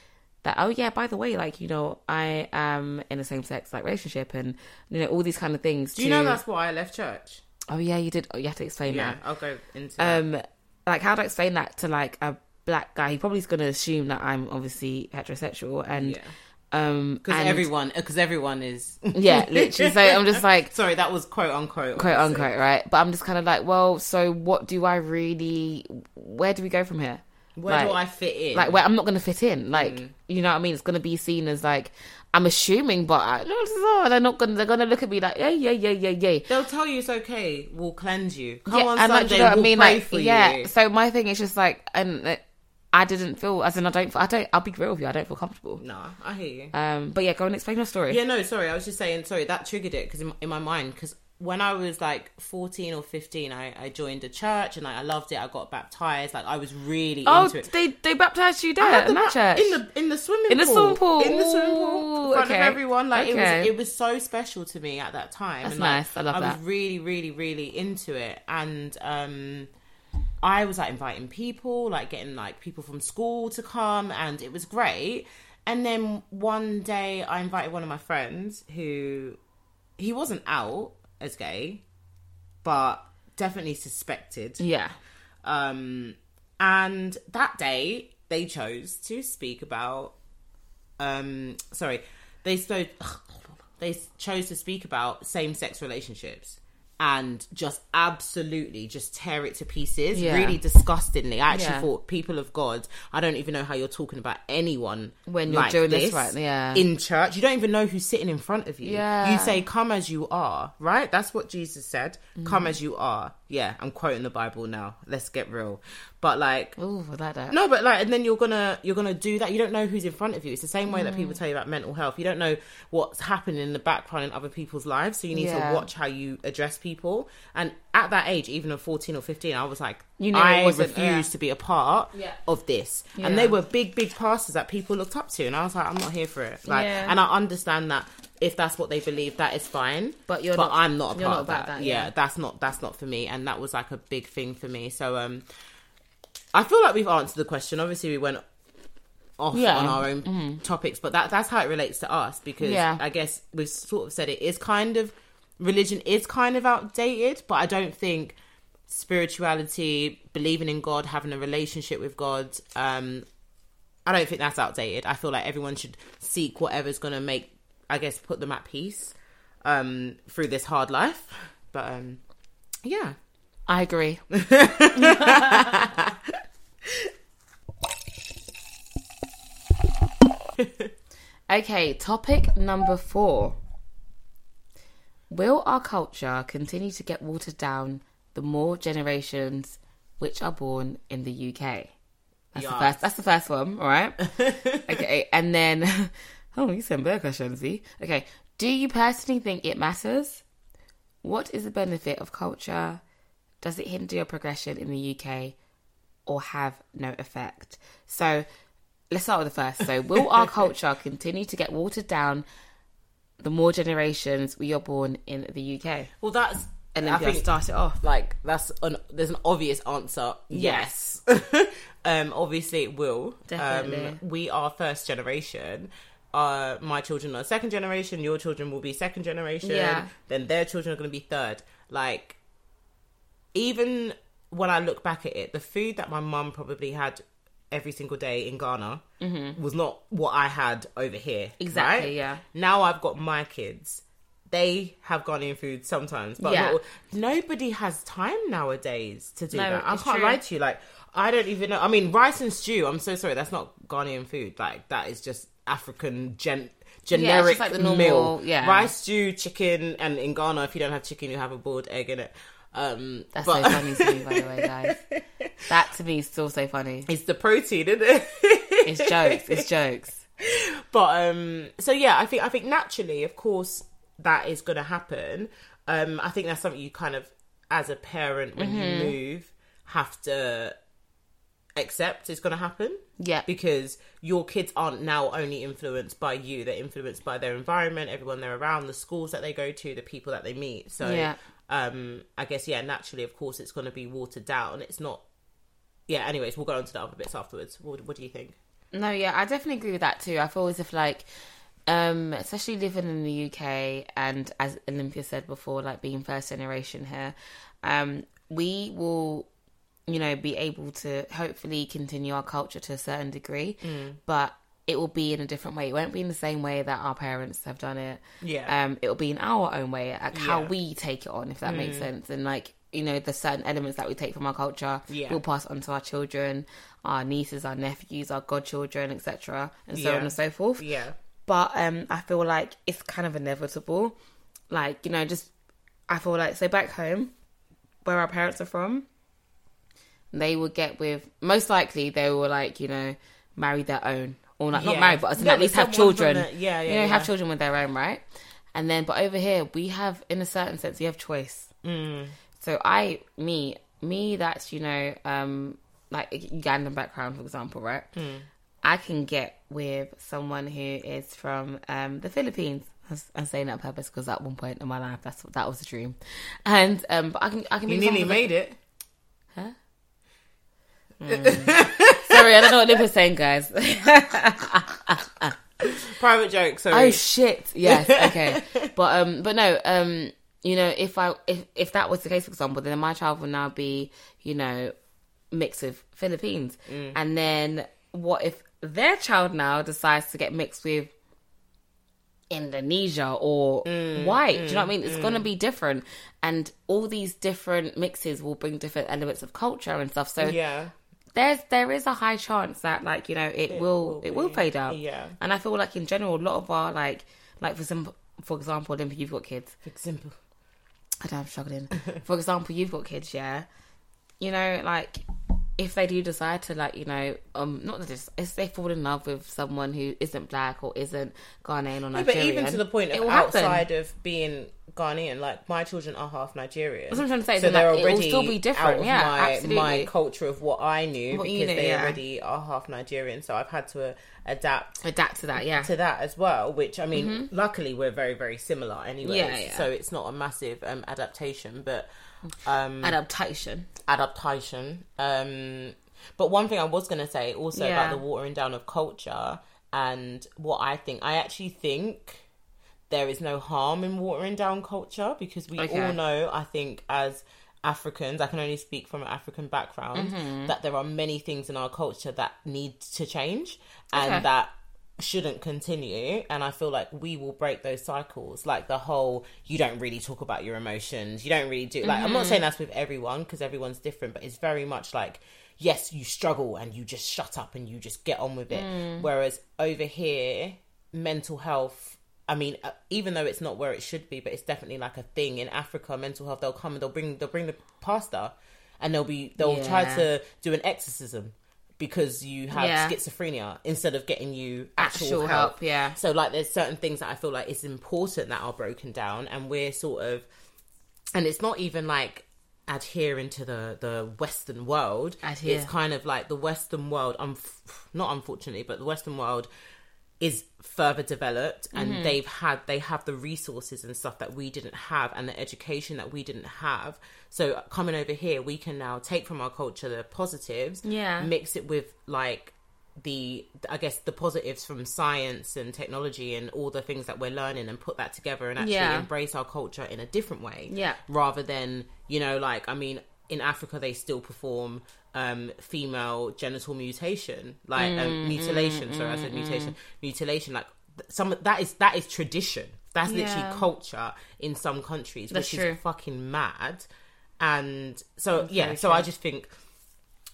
A: That oh yeah by the way like you know i am in a same-sex like relationship and you know all these kind of things
B: Do you know that's why I left church?
A: oh yeah you did oh, you have to explain
B: Yeah,
A: that
B: I'll go into. that.
A: um like how do i explain that to like a black guy he probably is going to assume that i'm obviously heterosexual and
B: Yeah.
A: um
B: because
A: and-
B: everyone, because everyone is.
A: yeah literally so i'm just like
B: Sorry, that was quote unquote.
A: quote
B: obviously.
A: unquote right but i'm just kind of like well so what do i really where do we go from here
B: Where do I fit in?
A: like where I'm not gonna fit in. Like
B: Mm.
A: you know what I mean? It's gonna be seen as like I'm assuming, but I. They're not gonna. They're gonna look at me like yeah, yeah, yeah, yeah, yeah.
B: They'll tell you it's okay. We'll cleanse you. Come
A: yeah,
B: on
A: and
B: Sunday.
A: like, you know what I
B: we'll
A: mean?
B: pray
A: Like,
B: for
A: yeah.
B: you.
A: So my thing is just like, and uh, I didn't feel as in I don't. I don't. I'll be real with you. I don't feel comfortable.
B: No, I hear you.
A: Um, but yeah, go and explain your story.
B: Yeah, no, sorry. I was just saying, sorry, that triggered it because in, in my mind, because when I was like 14 or 15, I, I joined a church and like, I loved it. I got baptized. Like, I was really
A: Oh,
B: into it.
A: they they baptized you there in that church.
B: in the in the swimming
A: In the swimming pool.
B: in the swimming pool in front
A: Ooh,
B: of everyone like it was it was so special to me at that time
A: That's
B: and, like,
A: nice. I love
B: I
A: that.
B: was really really really into it and um I was like inviting people like getting like people from school to come and it was great and then one day I invited one of my friends who he wasn't out as gay but definitely suspected
A: yeah.
B: um, and that day they chose to speak about. Um, sorry, they spoke. They chose to speak about same-sex relationships and just absolutely just tear it to pieces,
A: Yeah.
B: really disgustingly. I actually
A: Yeah.
B: thought, people of God, I don't even know how you're talking about anyone
A: When you're
B: like
A: doing this right, yeah.
B: in church. You don't even know who's sitting in front of you.
A: Yeah.
B: You say, "Come as you are," right? That's what Jesus said. Come
A: Mm.
B: as you are. Yeah, I'm quoting the Bible now. Let's get real. But like,
A: Ooh, like that.
B: no, but like, and then you're gonna you're gonna do that. You don't know who's in front of you. It's the same way that people
A: Mm.
B: tell you about mental health. You don't know what's happening in the background in other people's lives, so you need
A: Yeah.
B: to watch how you address people. And at that age, even at 14 or 15, I was like,
A: You knew it
B: I
A: wasn't-
B: refuse
A: yeah.
B: to be a part
A: Yeah.
B: of this.
A: Yeah.
B: And they were big, big pastors that people looked up to, and I was like, I'm not here for it. Like,
A: Yeah.
B: and I understand that. If that's what they believe, that is fine.
A: But you're
B: but
A: not-
B: I'm not a part
A: not
B: of that.
A: that,
B: yeah,
A: yeah.
B: that's not that's not for me, and that was like a big thing for me. So um, I feel like we've answered the question. Obviously, we went off
A: Yeah. Mm-hmm.
B: on our own topics, but that that's how it relates to us because
A: Yeah.
B: I guess we've sort of said it is kind of religion is kind of outdated, but I don't think spirituality, believing in God, having a relationship with God, um, I don't think that's outdated. I feel like everyone should seek whatever's going to make, I guess, put them at peace um, through this hard life. But um, yeah.
A: I agree. okay, topic number four. Will our culture continue to get watered down the more generations which are born in the UK? That's the first. That's the first one. All right. okay, and then oh, you sent better questions. See, okay. Do you personally think it matters? What is the benefit of culture? Does it hinder your progression in the UK or have no effect? So let's start with the first. So, will our culture continue to get watered down the more generations we are born in the UK?
B: Well, that's.
A: And then
B: I think
A: start it off.
B: like that's an there's an obvious answer. Yes. um, obviously it will.
A: Definitely.
B: Um, we are first generation. Uh, my children are second generation. Your children will be second generation.
A: Yeah.
B: Then their children are going to be third. Like, even when I look back at it, the food that my mum probably had every single day in Ghana was not what I had over here.
A: Mm-hmm. Exactly,
B: right?
A: yeah.
B: Now I've got my kids. They have Ghanaian food sometimes, but
A: Yeah.
B: not- nobody has time nowadays to do
A: No,
B: that. I can't
A: true.
B: lie to you. Like, I don't even know. I mean, rice and stew. I'm so sorry. That's not Ghanaian food. Like, that is just African gen generic
A: like normal-
B: meal.
A: yeah.
B: Rice, stew, chicken, and in Ghana, if you don't have chicken, you have a boiled egg in it. Um,
A: That's
B: but
A: so funny to me, by the way, guys. That to me is still so funny.
B: it's the protein, isn't it?
A: It's jokes. It's jokes.
B: but um so yeah i think i think naturally of course that is going to happen um i think that's something you kind of as a parent when
A: Mm-hmm.
B: you move have to accept is going to happen
A: Yeah.
B: because your kids aren't now only influenced by you they're influenced by their environment everyone they're around the schools that they go to the people that they meet so
A: Yeah.
B: um i guess yeah naturally of course it's going to be watered down it's not yeah anyways we'll go on to the other bits afterwards what, what do you think
A: No, yeah, I definitely agree with that too. I feel as if like, um, especially living in the UK and as Olympia said before, like being first generation here, um, we will, you know, be able to hopefully continue our culture to a certain degree, but it will be in a different way. It won't be in the same way that our parents have done it.
B: Yeah.
A: Um, it will be in our own way, like how
B: Yeah. Mm.
A: we take it on, if that makes sense. And like, you know, the certain elements that we take from our culture,
B: Yeah.
A: we'll pass on to our children, our nieces, our nephews, our godchildren, etc., and so
B: Yeah.
A: on and so forth.
B: yeah
A: But um, I feel like it's kind of inevitable. Like you know, just I feel like so back home, where our parents are from, they would get with most likely they will like you know marry their own or like not
B: Yeah.
A: marry, but
B: Yeah,
A: at least have children.
B: the- yeah, yeah,
A: you know,
B: yeah.
A: have children with their own, right? And then, but over here we have, in a certain sense, we have choice.
B: Mm.
A: So I, me, me, that's you know, um, like Ugandan background, for example, right?
B: Mm.
A: I can get with someone who is from um, the Philippines. I was- I'm saying that on purpose because at one point in my life, that's that was a dream. And um, but I can I can
B: You nearly made it.
A: Huh? Sorry, I don't know what Liv is saying, guys.
B: Private joke. Sorry.
A: Oh shit! Yes, okay, but um, but no, um, you know, if I if if that was the case, for example, then my child would now be, you know, mixed with Philippines, mm. and then what if their child now decides to get mixed with Indonesia or mm, white? Do you know mm, what I mean? It's gonna be different, and all these different mixes will bring different elements of culture and stuff. So
B: yeah.
A: there's there is a high chance that like you know it, will,
B: will
A: it will fade out
B: Yeah.
A: and i feel like in general a lot of our like like for some for example Olympia, you've got kids
B: For example.
A: I know i'm struggling for example you've got kids yeah you know like if they do decide to like you know um not just if they fall in love with someone who isn't black or isn't ghanaian or Nigerian,
B: But
A: nigerian
B: even to the point of
A: will happen.
B: outside of being Ghanaian, like my children are half Nigerian.
A: That's what I'm trying to say,
B: So they're
A: like,
B: already
A: still be different,
B: Out of
A: yeah,
B: my,
A: absolutely.
B: my culture of what I knew
A: What
B: because
A: knew,
B: they
A: yeah.
B: already are half Nigerian. So I've had to uh, adapt
A: adapt to that yeah
B: to that as well. Which I mean, luckily we're very very similar anyway.
A: Yeah, yeah.
B: So it's not a massive um, adaptation, but um,
A: adaptation
B: adaptation. Um, but one thing I was going to say also
A: Yeah.
B: about the watering down of culture and what I think, I actually think there is no harm in watering down culture because we
A: Okay.
B: all know, I think, as Africans, I can only speak from an African background,
A: Mm-hmm.
B: that there are many things in our culture that need to change and
A: Okay.
B: that shouldn't continue and i feel like we will break those cycles like the whole you don't really talk about your emotions you don't really do like i'm not
A: Mm-hmm.
B: saying that's with everyone because everyone's different but it's very much like yes you struggle and you just shut up and you just get on with it
A: Mm.
B: whereas over here mental health I mean, uh, even though it's not where it should be, but it's definitely like a thing in Africa. Mental health, they'll come and they'll bring they'll bring the pastor, and they'll be they'll try to do an exorcism because you have
A: Yeah.
B: schizophrenia instead of getting you actual,
A: Actual
B: help.
A: help, yeah.
B: So like, there's certain things that I feel like it's important that are broken down, and we're sort of, and it's not even like adhering to the the Western world.
A: Adhere.
B: It's kind of like the Western world. Um, not unfortunately, but the Western world is further developed and
A: Mm-hmm.
B: they've had they have the resources and stuff that we didn't have and the education that we didn't have so coming over here we can now take from our culture the positives
A: Yeah.
B: mix it with like the i guess the positives from science and technology and all the things that we're learning and put that together and actually
A: Yeah.
B: embrace our culture in a different way
A: Yeah.
B: rather than you know like i mean in africa they still perform um, female genital mutation, like um, mutilation. sorry, I said mutation, mutilation. Like th- some that is that is tradition. That's literally culture in some countries,
A: That's
B: which
A: true.
B: is fucking mad. And so yeah, so
A: true.
B: I just think.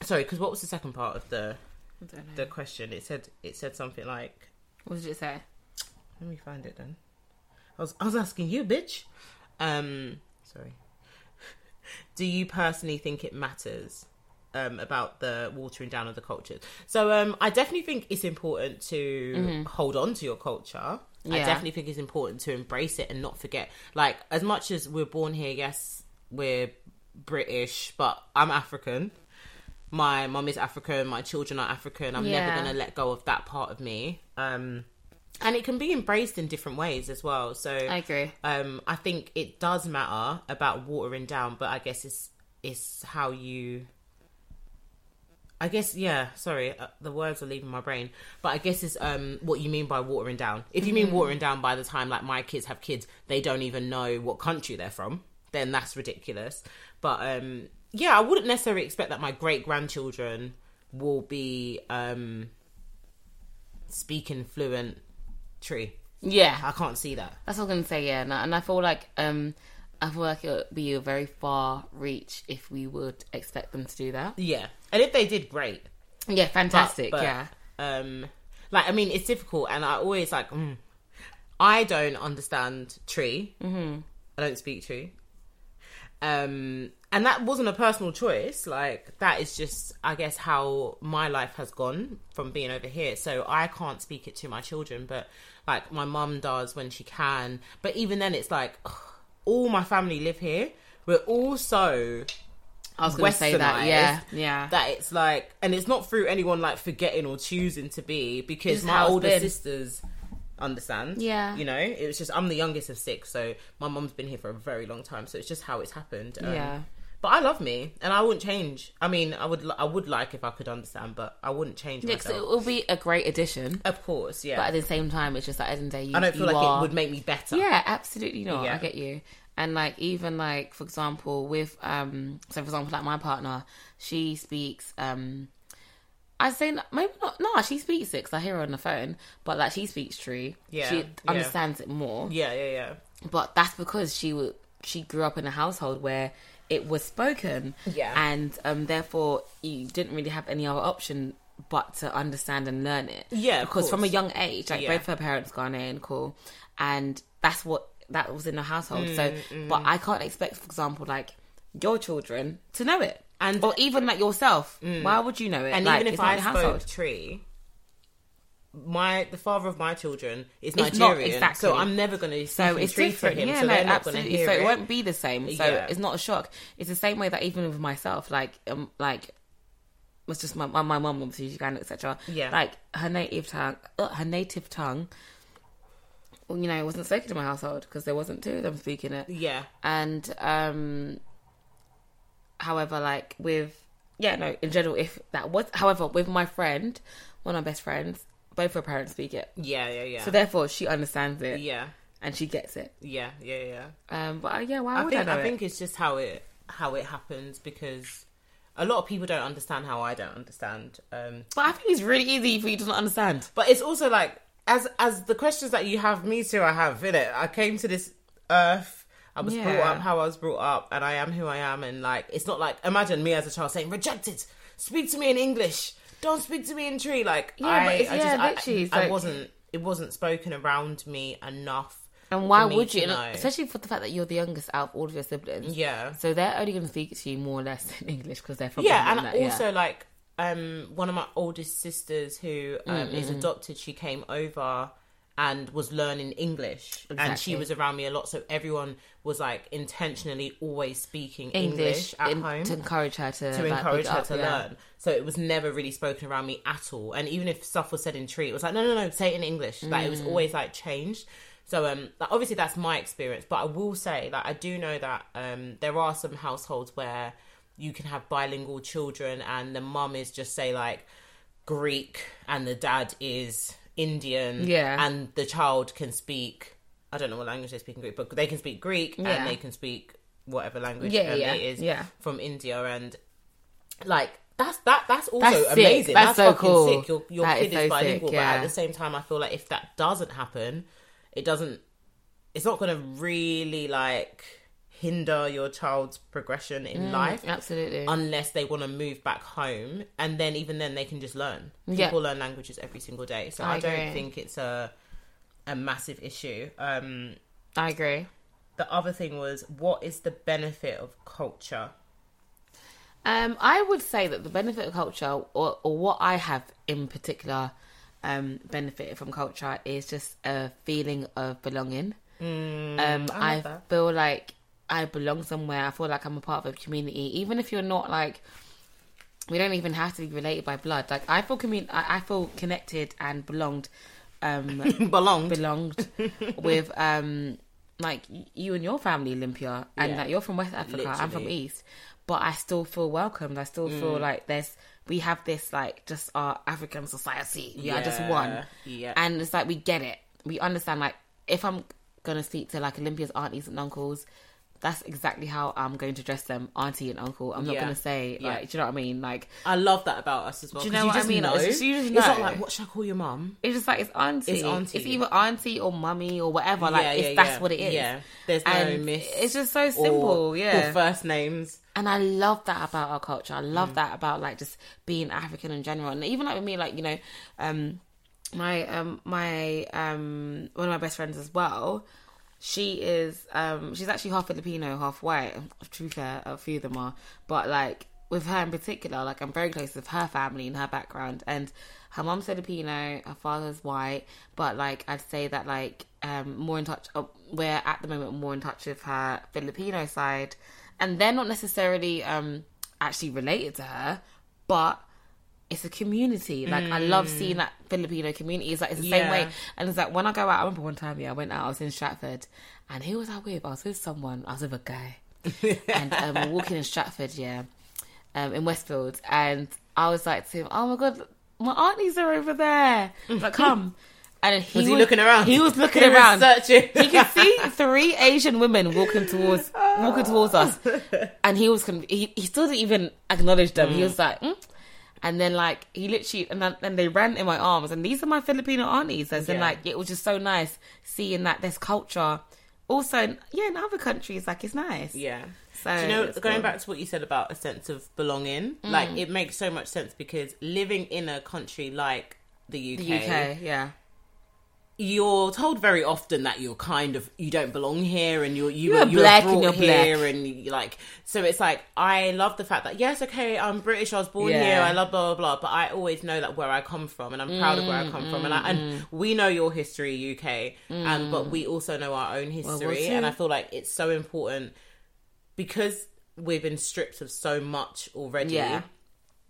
B: Sorry, because what was the second part of the
A: I don't know.
B: the question? It said it said something like.
A: What did it say?
B: Let me find it then. I was I was asking you, bitch. Um, sorry. Do you personally think it matters um, about the watering down of the cultures? So um, I definitely think it's important to hold on to your culture. I
A: Mm-hmm.
B: Definitely think it's important to embrace it and not forget. Like as much as we're born here, yes, we're British, but I'm African. My mum is African. My children are African. I'm
A: Yeah.
B: never gonna let go of that part of me. Um, and it can be embraced in different ways as well. So
A: I agree.
B: um, I think it does matter about watering down, but I guess it's it's how you. I guess yeah. Sorry, uh, the words are leaving my brain, but I guess it's um what you mean by watering down. If you mean watering down by the time like my kids have kids, they don't even know what country they're from. Then that's ridiculous. But um yeah, I wouldn't necessarily expect that my great grandchildren will be um speaking fluent Twi.
A: Yeah,
B: I can't see that.
A: that's what I'm gonna say. Yeah, and I, and I feel like um, I feel like it would be a very far reach if we would expect them to do that.
B: Yeah, and if they did, great.
A: Yeah,
B: But-
A: fantastic.
B: but,
A: yeah,
B: Um, like I mean, it's difficult, and I always like. Mm, I don't understand Twi. Mm-hmm. I don't speak Twi. Um, and that wasn't a personal choice. Like that is just, I guess, how my life has gone from being over here. So I can't speak it to my children, but like my mum does when she can. But even then, it's like ugh, all my family live here. We're all so
A: I was gonna say that. Yeah, yeah.
B: that it's like and it's not through anyone like forgetting or choosing to be because
A: It's
B: my older
A: been.
B: sisters understand
A: Yeah.
B: you know it was just i'm the youngest of six so my mum's been here for a very long time so it's just how it's happened Um,
A: Yeah.
B: But i love me and i wouldn't change i mean i would i would like if i could understand but i wouldn't change
A: Yeah, 'cause it will be a great addition,
B: of course yeah
A: but at the same time, it's just like at the end of the day, you,
B: i don't feel like
A: are-
B: it would make me better
A: Yeah, absolutely not.
B: Yeah.
A: I get you. And like even like for example with um so for example like my partner, she speaks um I say maybe not no she speaks it because I hear her on the phone, but like she speaks Twi.
B: Yeah,
A: she
B: yeah.
A: understands it more.
B: yeah yeah yeah
A: But that's because she w- she grew up in a household where it was spoken.
B: Yeah.
A: and um therefore you didn't really have any other option but to understand and learn it.
B: Yeah,
A: because from a young age, like
B: Yeah.
A: both her parents Ghanaian, cool, and that's what that was in the household.
B: Mm,
A: so, but I can't expect, for example, like your children to know it,
B: And-
A: or even like yourself. Why would you know it?
B: and
A: Like,
B: even if i spoke
A: household.
B: Twi my the father of my children is
A: It's
B: Nigerian,
A: exactly.
B: so I'm never going to
A: So it's different,
B: for him.
A: yeah,
B: so
A: no, absolutely. So it,
B: it.
A: won't be the same. So
B: Yeah.
A: it's not a shock. It's the same way that even with myself, like, um, like was just my my, my mum obviously Uganda, etc.
B: Yeah.
A: like her native tongue, uh, her native tongue. well, You know, it wasn't spoken in my household because there wasn't two of them speaking it.
B: Yeah,
A: and um however like with yeah no in general if that was however with my friend one of my best friends both her parents speak it
B: yeah, yeah, yeah.
A: so therefore she understands it
B: yeah,
A: and she gets it
B: yeah, yeah, yeah.
A: um but uh, yeah why
B: I
A: would
B: think
A: I
B: I
A: it?
B: think it's just how it how it happens because a lot of people don't understand how I don't understand. Um,
A: but I think it's really easy for you to not understand
B: but it's also like as as the questions that you have, me too. I have in it. I came to this earth. I was brought up how I was brought up, and I am who I am. And like, it's not like imagine me as a child saying, "Rejected, speak to me in English. Don't speak to me in Twi." Like,
A: Yeah,
B: I,
A: but it's-
B: I
A: yeah,
B: just, I-
A: literally,
B: I,
A: like-
B: wasn't. It wasn't spoken around me enough.
A: and why would you
B: know.
A: especially for the fact that you're the youngest out of all of your siblings
B: Yeah,
A: so they're only going to speak to you more or less in English because they're from
B: yeah, and
A: that- yeah.
B: also like um one of my oldest sisters who um, is adopted she came over and was learning english and she was around me a lot so everyone was like intentionally always speaking english,
A: English,
B: at
A: in-
B: home
A: to encourage her to,
B: to
A: like,
B: encourage her
A: up,
B: to
A: yeah.
B: learn. So it was never really spoken around me at all. And even if stuff was said in Twi, it was like, no, no, no, say it in English. Like it was
A: Mm.
B: always like changed. So um, like, obviously that's my experience. But I will say, like, I do know that um, there are some households where you can have bilingual children, and the mum is just say like Greek, and the dad is Indian.
A: Yeah.
B: and the child can speak. I don't know what language they speak in Greek, but they can speak Greek
A: Yeah.
B: and they can speak whatever language
A: Yeah, yeah,
B: it is
A: yeah.
B: from India and like that's that that's also
A: That's
B: amazing.
A: That's so
B: fucking
A: cool.
B: sick. Your your
A: That
B: kid
A: is
B: is, bilingual,
A: sick,
B: but at the same time, I feel like if that doesn't happen, it doesn't. It's not going to really like hinder your child's progression in life.
A: Absolutely.
B: unless they want to move back home and then even then they can just learn
A: Yeah.
B: people learn languages every single day so
A: I
B: i, don't think it's a a massive issue um
A: I agree.
B: the other thing was what is the benefit of culture
A: Um, I would say that the benefit of culture, or, or what I have in particular um, benefited from culture, is just a feeling of belonging. um,
B: I
A: I, feel like I belong somewhere. I feel like I'm a part of a community, even if you're not like. We don't even have to be related by blood. Like I feel commun- I, I feel connected and belonged. Um,
B: belonged
A: belonged with um like you and your family Olympia and
B: Yeah.
A: like you're from West Africa I'm from East but I still feel welcomed I still
B: Mm.
A: feel like there's we have this like just our African society we are just one
B: yeah
A: and it's like we get it we understand like if I'm gonna speak to like Olympia's aunties and uncles that's exactly how I'm going to address them auntie and uncle I'm not
B: Yeah.
A: gonna say
B: Yeah.
A: like do you know what I mean like
B: i love that about us as well
A: Do you know what I mean?
B: know.
A: It's just- you just
B: It's not like what should i call your mum
A: it's just like it's auntie.
B: It's auntie.
A: It's either auntie or mummy or whatever. Like
B: Yeah,
A: it's,
B: yeah,
A: that's
B: yeah.
A: what it is.
B: Yeah. There's no
A: and
B: miss
A: It's just so simple. yeah.
B: first names
A: and I love that about our culture. I love
B: Mm.
A: that about like just being African in general. And even like with me, like you know, um, my um my um one of my best friends as well. She is um she's actually half Filipino, half white. To be fair, a few of them are, but like with her in particular, like I'm very close with her family and her background. And her mom's Filipino, her father's white, but like I'd say that like um more in touch. Uh, we're at the moment more in touch with her Filipino side, and they're not necessarily um actually related to her, but it's a community. Like I love seeing that Filipino community. It's like it's the same way. And it's like when I go out, I remember one time, yeah, I went out, I was in Stratford, and who was I with? I was with someone. I was with a guy, and um, we're walking in Stratford, yeah, um, in Westfield, and I was like to him, "Oh my god, my aunties are over there. Like, come." And he
B: Was he looking around?
A: He was looking
B: He was
A: around.
B: searching.
A: He could see three Asian women walking towards walking towards us, and he was con- he he still didn't even acknowledge them. He was like, mm. And then like he literally and then and they ran in my arms, and these are my Filipino aunties. And then
B: Yeah.
A: like it was just so nice seeing that there's culture. Also, yeah, in other countries, like it's nice.
B: Yeah.
A: So
B: Do you know, going
A: cool.
B: back to what you said about a sense of belonging, like mm. it makes so much sense because living in a country like the UK,
A: the UK, yeah,
B: you're told very often that you're kind of you don't belong here and you're you
A: You're
B: were, you were
A: black and you're
B: here
A: black.
B: and like so it's like I love the fact that yes okay I'm British I was born
A: Yeah.
B: here I love blah blah blah but I always know that where I come from and I'm proud of where I come from and I,
A: mm,
B: mm, mm, we know your history UK and um, but mm. we also know our own history
A: too.
B: and I feel like it's so important because we've been stripped of so much already
A: Yeah.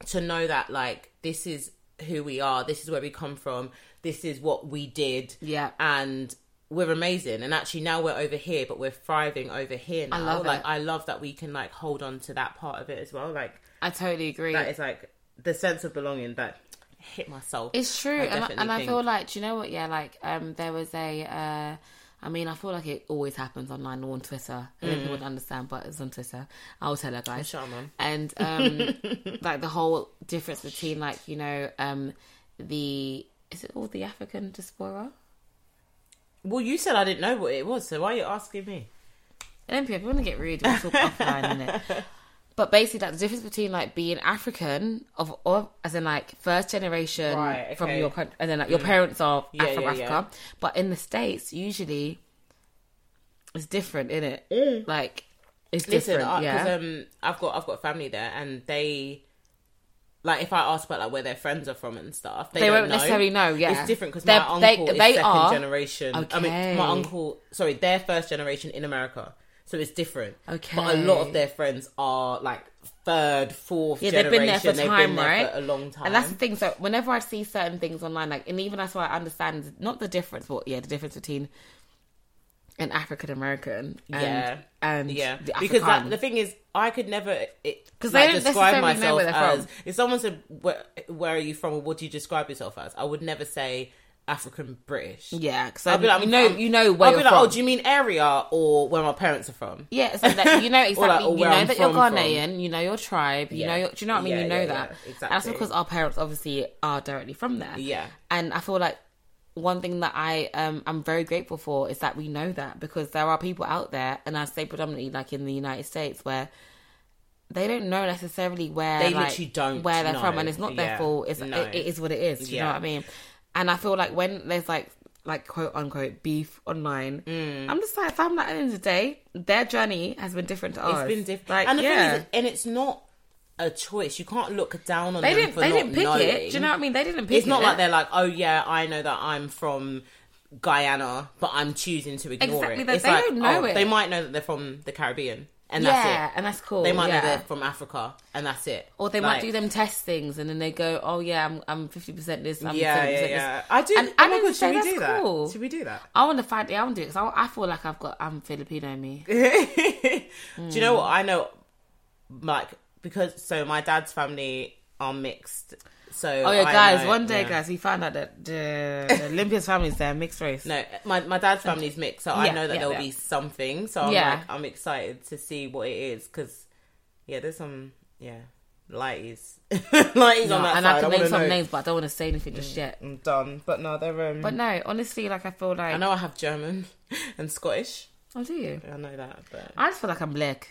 B: to know that like this is who we are this is where we come from this is what we did
A: Yeah.
B: and we're amazing and actually now we're over here but we're thriving over here now
A: love
B: like
A: it.
B: i love that we can like hold on to that part of it as well like
A: I totally agree.
B: that is like the sense of belonging that hit my soul
A: It's true,
B: I
A: and I, and I feel like do you know what? Yeah, like um, there was a. Uh, I mean, I feel like it always happens online or on Twitter. I don't if would understand, but it's on Twitter. I'll tell her guys.
B: Man.
A: And um, like the whole difference between like you know um, the is it all the African diaspora?
B: well you said i didn't know what it was so why are you asking me
A: Olympia, if you want to get rude, we'll talk offline, innit? But basically, like the difference between like being African of, of as in like first generation
B: Right,
A: from your country, and then like your parents are
B: Yeah,
A: from
B: yeah,
A: Africa, but in the states usually it's different, isn't it? Like it's
B: Listen,
A: different.
B: I,
A: yeah,
B: um, I've got I've got family there, and they like if I ask about like where their friends are from and stuff, they,
A: They won't necessarily know, yeah.
B: it's different because my
A: they-
B: uncle is
A: they
B: second
A: are-
B: generation. I
A: Okay.
B: mean, my uncle, sorry, they're first generation in America, so it's different.
A: Okay.
B: but a lot of their friends are like third, fourth
A: Yeah, they've been there for
B: They've
A: time,
B: been there
A: right?
B: For a long time,
A: And that's the thing. So whenever I see certain things online, like, and even that's why I understand not the difference, but yeah, the difference between an African American,
B: Yeah.
A: and
B: Yeah,
A: the
B: because that, the thing is, I could never because
A: 'Cause they don't
B: describe myself as. If someone said, where, "Where are you from?" or "What do you describe yourself as?" I would never say African British.
A: Yeah, because
B: I'll be like,
A: you know,
B: I'm-
A: you know where you're
B: be like, oh,
A: from.
B: oh, do you mean area or where my parents are from?
A: Yeah, so that you know exactly.
B: like,
A: you know
B: I'm
A: that you're
B: from, from.
A: Ghanaian. You know your tribe. You
B: Yeah.
A: know. Your, do you know what I mean?
B: Yeah,
A: you know
B: yeah,
A: that.
B: yeah,
A: And that's because our parents obviously are directly from there.
B: Yeah.
A: And I feel like one thing that I um I'm very grateful for is that we know that because there are people out there, and I say predominantly like in the United States where. They don't know necessarily where
B: They
A: like,
B: literally don't
A: where they're
B: know.
A: from, and it's not their
B: Yeah.
A: fault. It's
B: No.
A: it, it is what it is. You know what I mean? And I feel like when there's like like quote unquote beef online,
B: Mm.
A: I'm just like, I'm like, at the end of the day, their journey has been different to ours.
B: It's been different.
A: Like,
B: and the
A: yeah.
B: thing is, and it's not a choice. You can't look down on
A: they
B: them
A: didn't they didn't pick
B: knowing.
A: it. Do you know what I mean? They didn't pick it.
B: It's not
A: it.
B: like they're like, oh yeah, I know that I'm from Guyana, but I'm choosing to ignore
A: Exactly,
B: it.
A: they-
B: It's
A: they
B: like,
A: don't know
B: oh,
A: it.
B: They might know that they're from the Caribbean, and
A: yeah,
B: that's it.
A: and that's cool.
B: They might
A: yeah.
B: know they're from Africa, and that's it.
A: or they
B: Like,
A: might do them test things, and then they go, "Oh yeah, I'm I'm fifty percent this, I'm
B: Yeah,
A: 70%
B: yeah,
A: this."
B: yeah. I do.
A: And-
B: oh my god, should we do that?
A: cool.
B: Should we do that?
A: I want to find it. I want to do it because I, I feel like I've got I'm Filipino in me.
B: do you know what I know? Like because so my dad's family are mixed. So
A: Oh yeah,
B: I
A: guys!
B: know-
A: one day,
B: yeah.
A: guys, we found out that the, the Olympia's family is there, mixed race.
B: No, my my dad's family's mixed, so I know that
A: yeah,
B: there'll
A: yeah.
B: be something. So I'm
A: Yeah.
B: like, I'm excited to see what it is because yeah, there's some yeah lighties, lighties
A: No,
B: on that
A: and
B: side.
A: I can name some
B: know.
A: names, but I don't want to say anything just yet.
B: I'm done, but no, they're um.
A: But no, honestly, like I feel like
B: I know I have German and Scottish.
A: Oh, do you?
B: I know that, but
A: I just feel like I'm black.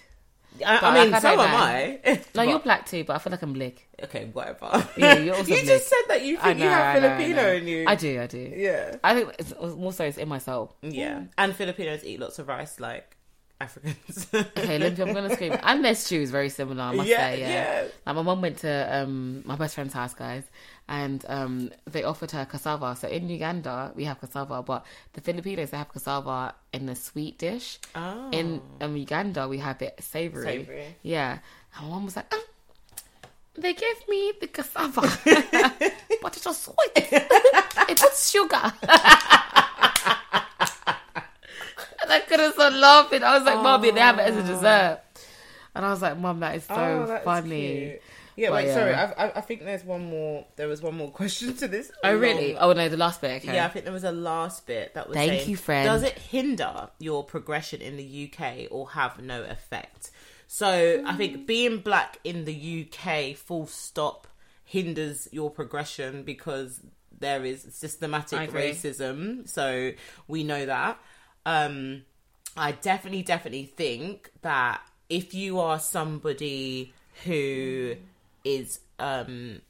B: I, I mean,
A: like, I
B: so am
A: know.
B: I.
A: No, you're black too, but I feel like I'm black.
B: okay, whatever.
A: Yeah,
B: you
A: black.
B: just said that you think
A: know,
B: you have
A: know,
B: Filipino in you.
A: I do, I do.
B: Yeah,
A: I think it's more so it's in my soul.
B: yeah, and Filipinos eat lots of rice like Africans.
A: Okay, Olympia, I'm gonna scream. And their stew is very similar, I must
B: Yeah,
A: say. Yeah.
B: yeah.
A: Like my mum went to um my best friend's house, guys, and um they offered her cassava. So in Uganda we have cassava, but the Filipinos they have cassava in a sweet dish.
B: Oh.
A: In um, Uganda we have it savory.
B: Savoury.
A: Yeah. And my mum was like, "Ah, they gave me the cassava, but it was sweet. it sugar. and I couldn't stop laughing. I was like, Mommy, they have it as a dessert. And I was like, Mum, that is so
B: Oh,
A: funny.
B: Yeah,
A: But
B: wait,
A: yeah.
B: sorry. I, I, I think there's one more. There was one more question to this.
A: Oh, really?
B: long-
A: Oh, no, the last bit. Okay.
B: Yeah, I think there was a last bit that was.
A: Thank
B: saying,
A: you, friend.
B: Does it hinder your progression in the UK or have no effect? So I think mm. being black in the UK, full stop, hinders your progression because there is systematic racism. So we know that. Um, I definitely, definitely think that if you are somebody who is um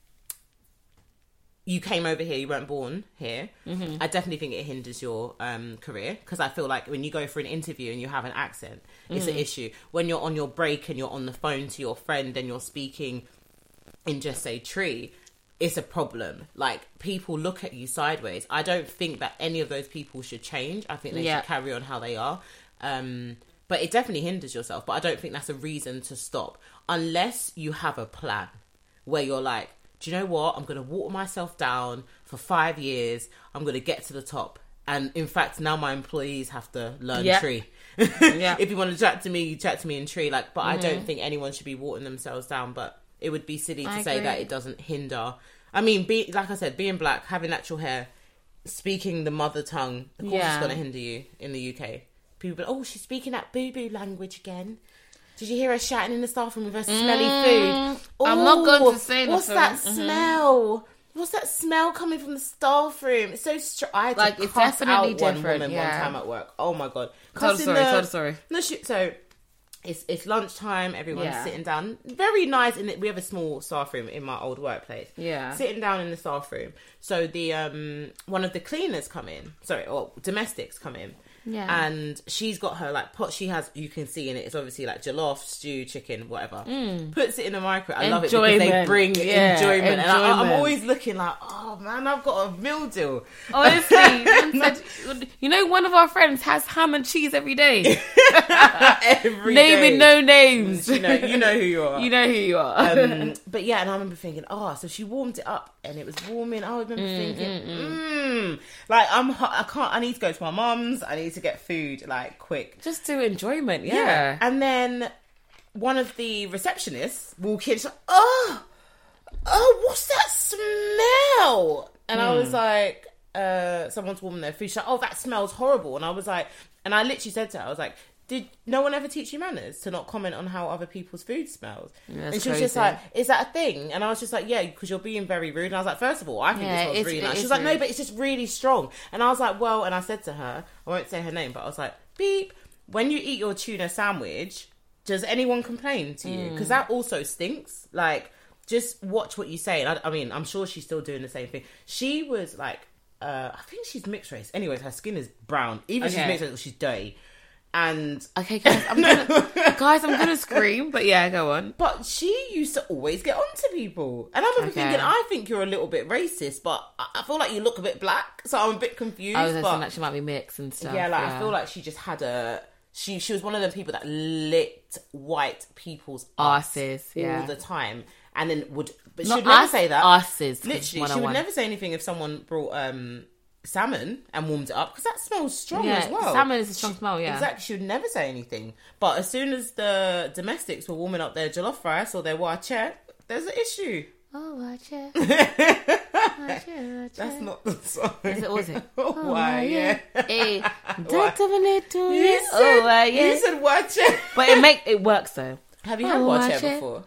B: you came over here, you weren't born here.
A: Mm-hmm.
B: I definitely think it hinders your um, career because I feel like when you go for an interview and you have an accent, it's
A: Mm.
B: an issue. When you're on your break and you're on the phone to your friend and you're speaking in just say Twi, it's a problem. Like people look at you sideways. I don't think that any of those people should change. I think they
A: Yeah.
B: should carry on how they are. Um, but it definitely hinders yourself. But I don't think that's a reason to stop unless you have a plan where you're like, do you know what? I'm going to water myself down for five years. I'm going to get to the top. And in fact, now my employees have to learn Twi.
A: Yeah.
B: If you want to chat to me, you chat to me in Twi. Like, but I
A: Mm-hmm.
B: don't think anyone should be watering themselves down. But it would be silly to
A: I
B: say that it doesn't hinder. I mean, be like I said, being black, having natural hair, speaking the mother tongue, of course,
A: Yeah.
B: it's going to hinder you in the UK. People, oh, she's speaking that boo boo language again. Did you hear her shouting in the staff room with her smelly food?
A: Mm, I'm not going to say
B: What's
A: nothing.
B: that
A: Mhm.
B: smell? What's that smell coming from the staff room? It's so str- I had
A: Like,
B: to
A: it's definitely
B: out one
A: different,
B: woman
A: yeah.
B: one time at work. Oh my god!
A: Tell the
B: Cussing
A: story, tell the story.
B: No, she, so it's it's lunchtime. Everyone's
A: Yeah.
B: sitting down. Very nice. In it, we have a small staff room in my old workplace.
A: Yeah.
B: sitting down in the staff room. So the um one of the cleaners come in. Sorry, or domestics come in.
A: Yeah.
B: And she's got her like pot. She has you can see in it. It's obviously like jollof, stew, chicken, whatever. Puts it in the microwave. I love it because they
A: Mm.
B: Bring
A: Yeah,
B: enjoyment. And I, I'm always looking like, oh man, I've got a meal deal.
A: Honestly, said- you know, one of our friends has ham and cheese every day.
B: Every
A: Naming
B: day.
A: no names.
B: You know, you know who you are.
A: You know who you are.
B: um, but yeah, and I remember thinking, oh, so she warmed it up and it was warming. I remember thinking, mm, like I'm, I can't. I need to go to my mum's. I need to get food like quick.
A: Just do enjoyment, yeah.
B: And then one of the receptionists walk in. She's like, oh, oh, what's that smell? And I was like, uh, someone's warming their food. She's like, "Oh, that smells horrible," and I was like, and I literally said to her, I was like. Did no one ever teach you manners to not comment on how other people's food smells?
A: that's
B: and she was just like, "Is that a thing?" And I was just like, "Yeah, because you're being very rude." And I was like, first of all, I think
A: Yeah,
B: it smells really nice." She was like, "No, but it's just really strong." And I was like, "Well," and I said to her, I won't say her name, but I was like, "Beep." When you eat your tuna sandwich, does anyone complain to you?
A: Mm.
B: Because that also stinks. Like, just watch what you say. And I, I mean, I'm sure she's still doing the same thing. She was like, uh, I think she's mixed race. Anyways, her skin is brown. Even if she's mixed race, she's dirty. And
A: Okay, guys, I'm gonna, guys, I'm gonna scream, but yeah, go on.
B: but she used to always get on to people. And I'm
A: Okay.
B: thinking, I think you're a little bit racist, but I feel like you look a bit black, so I'm a bit confused.
A: I was
B: but
A: that she might be mixed and stuff.
B: yeah, like I feel like she just had a she she was one of the people that licked white people's asses
A: Arses,
B: all the time, and then would but she would never say that.
A: asses.
B: Literally, she would never say anything if someone brought um salmon and warmed it up because that smells strong
A: Yeah,
B: as well.
A: salmon is a strong smell, yeah.
B: Exactly, she would never say anything. But as soon as the domestics were warming up their jollof rice or their waakye, there's an issue.
A: Oh, watch it. Watch
B: That's not the song.
A: Is it, was it?
B: Oh, oh, why? Yeah.
A: Eh, hey,
B: Why?
A: don't dominate to
B: You said,
A: Oh, yeah.
B: you said waakye.
A: But it make it works though.
B: Have you had
A: Oh,
B: waakye
A: waakye.
B: before?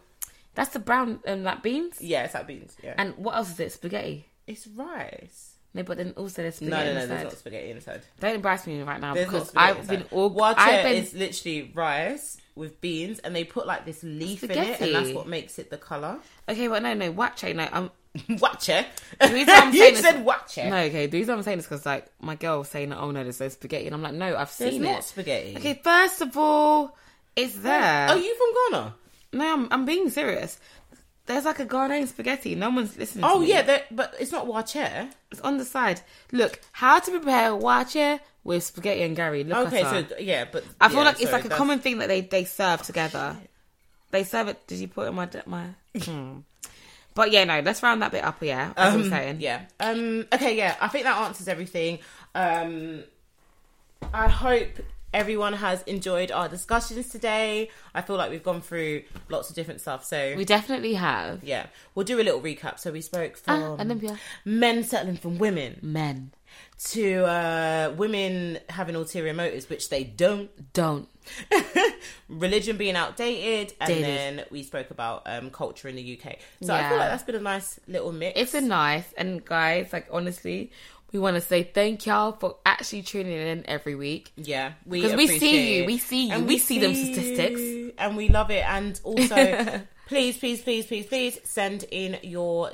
A: That's the brown and like beans.
B: Yeah, it's like beans. Yeah,
A: And what else is it? Spaghetti.
B: it's rice.
A: No, but then also there's spaghetti
B: No, no, no.
A: inside.
B: There's not spaghetti inside.
A: Don't embarrass me right now
B: There's
A: because I've been all.
B: Waakye
A: I've been
B: is literally rice with beans, and they put like this leaf in it, and that's what makes it the color.
A: okay, but no, no, waakye. No, um, I'm
B: waakye.
A: reason I'm
B: you
A: saying is-
B: said waakye.
A: no. Okay, the reason I'm saying this because like my girl was saying, "Oh no, there's no spaghetti," and I'm like, "No, I've
B: There's
A: seen
B: not
A: it."
B: spaghetti.
A: Okay, first of all, it's there.
B: Are you from Ghana?
A: No, I'm, I'm being serious. There's like a Ghanaian spaghetti. No one's listening.
B: Oh yeah, that- but it's not waakye.
A: it's on the side. Look, how to prepare waakye with spaghetti and gari. Look
B: Okay,
A: at her.
B: so yeah, but
A: I feel
B: yeah,
A: like it's
B: sorry,
A: like a
B: that's-
A: common thing that they they serve together. They serve it. Did you put it in my my? Hmm. But yeah, no. Let's round that bit up. Yeah, as I'm saying.
B: Yeah. Um. Okay. Yeah. I think that answers everything. Um. I hope everyone has enjoyed our discussions today. I feel like we've gone through lots of different stuff. So
A: we definitely have.
B: yeah, we'll do a little recap. So we spoke from
A: Ah, Olympia.
B: men settling from women
A: Men
B: to uh, women having ulterior motives, which they don't.
A: don't.
B: Religion being outdated, and
A: Dated.
B: then we spoke about um, culture in the UK. So I feel like that's been a nice little mix.
A: It's a nice and guys. Like honestly, we want to say thank y'all for actually tuning in every week.
B: Yeah, we
A: 'Cause we see you, we see you,
B: And
A: we see them statistics.
B: and we love it. And also, please, please, please, please, please send in your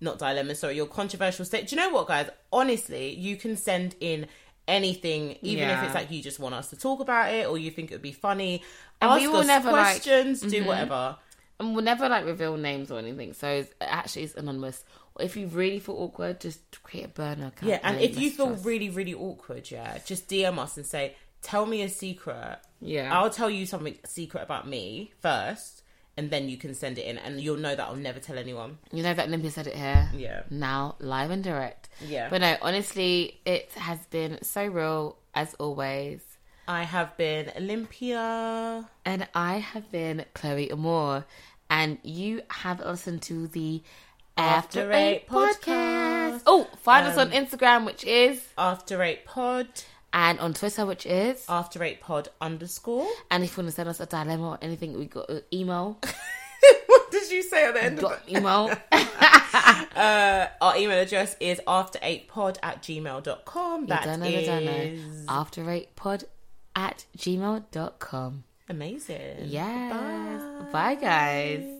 B: not dilemma, sorry, your controversial state. Do you know what, guys? Honestly, you can send in anything, even if it's like you just want us to talk about it or you think it would be funny.
A: And
B: Ask
A: we will
B: us
A: never, like- mm-hmm.
B: questions, do whatever.
A: And we'll never like reveal names or anything. So it's, actually, it's anonymous. If you really feel awkward, just create a burner account.
B: Yeah, and if you feel
A: us.
B: really, really awkward, yeah, just DM us and say, "Tell me a secret."
A: Yeah.
B: I'll tell you something secret about me first, and then you can send it in, and you'll know that I'll never tell anyone.
A: You know that Olympia said it here.
B: Yeah.
A: Now, live and direct.
B: Yeah.
A: But no, honestly, it has been so real as always.
B: I have been Olympia.
A: And I have been Chloe Amore. And you have listened to the After, Eight podcast. Oh, find us
B: Um,
A: on Instagram, which is,
B: After Eight Pod.
A: and on Twitter, which is.
B: After Eight Pod underscore.
A: And if you want to send us a dilemma or anything, we got uh, email.
B: what did you say at the end of
A: got
B: it?
A: email.
B: Uh, our email address is after eight pod at gmail.com.
A: You
B: That
A: don't know, you don't know. After Eight Pod at gmail.com.
B: amazing.
A: Yes.
B: Bye.
A: Bye, guys.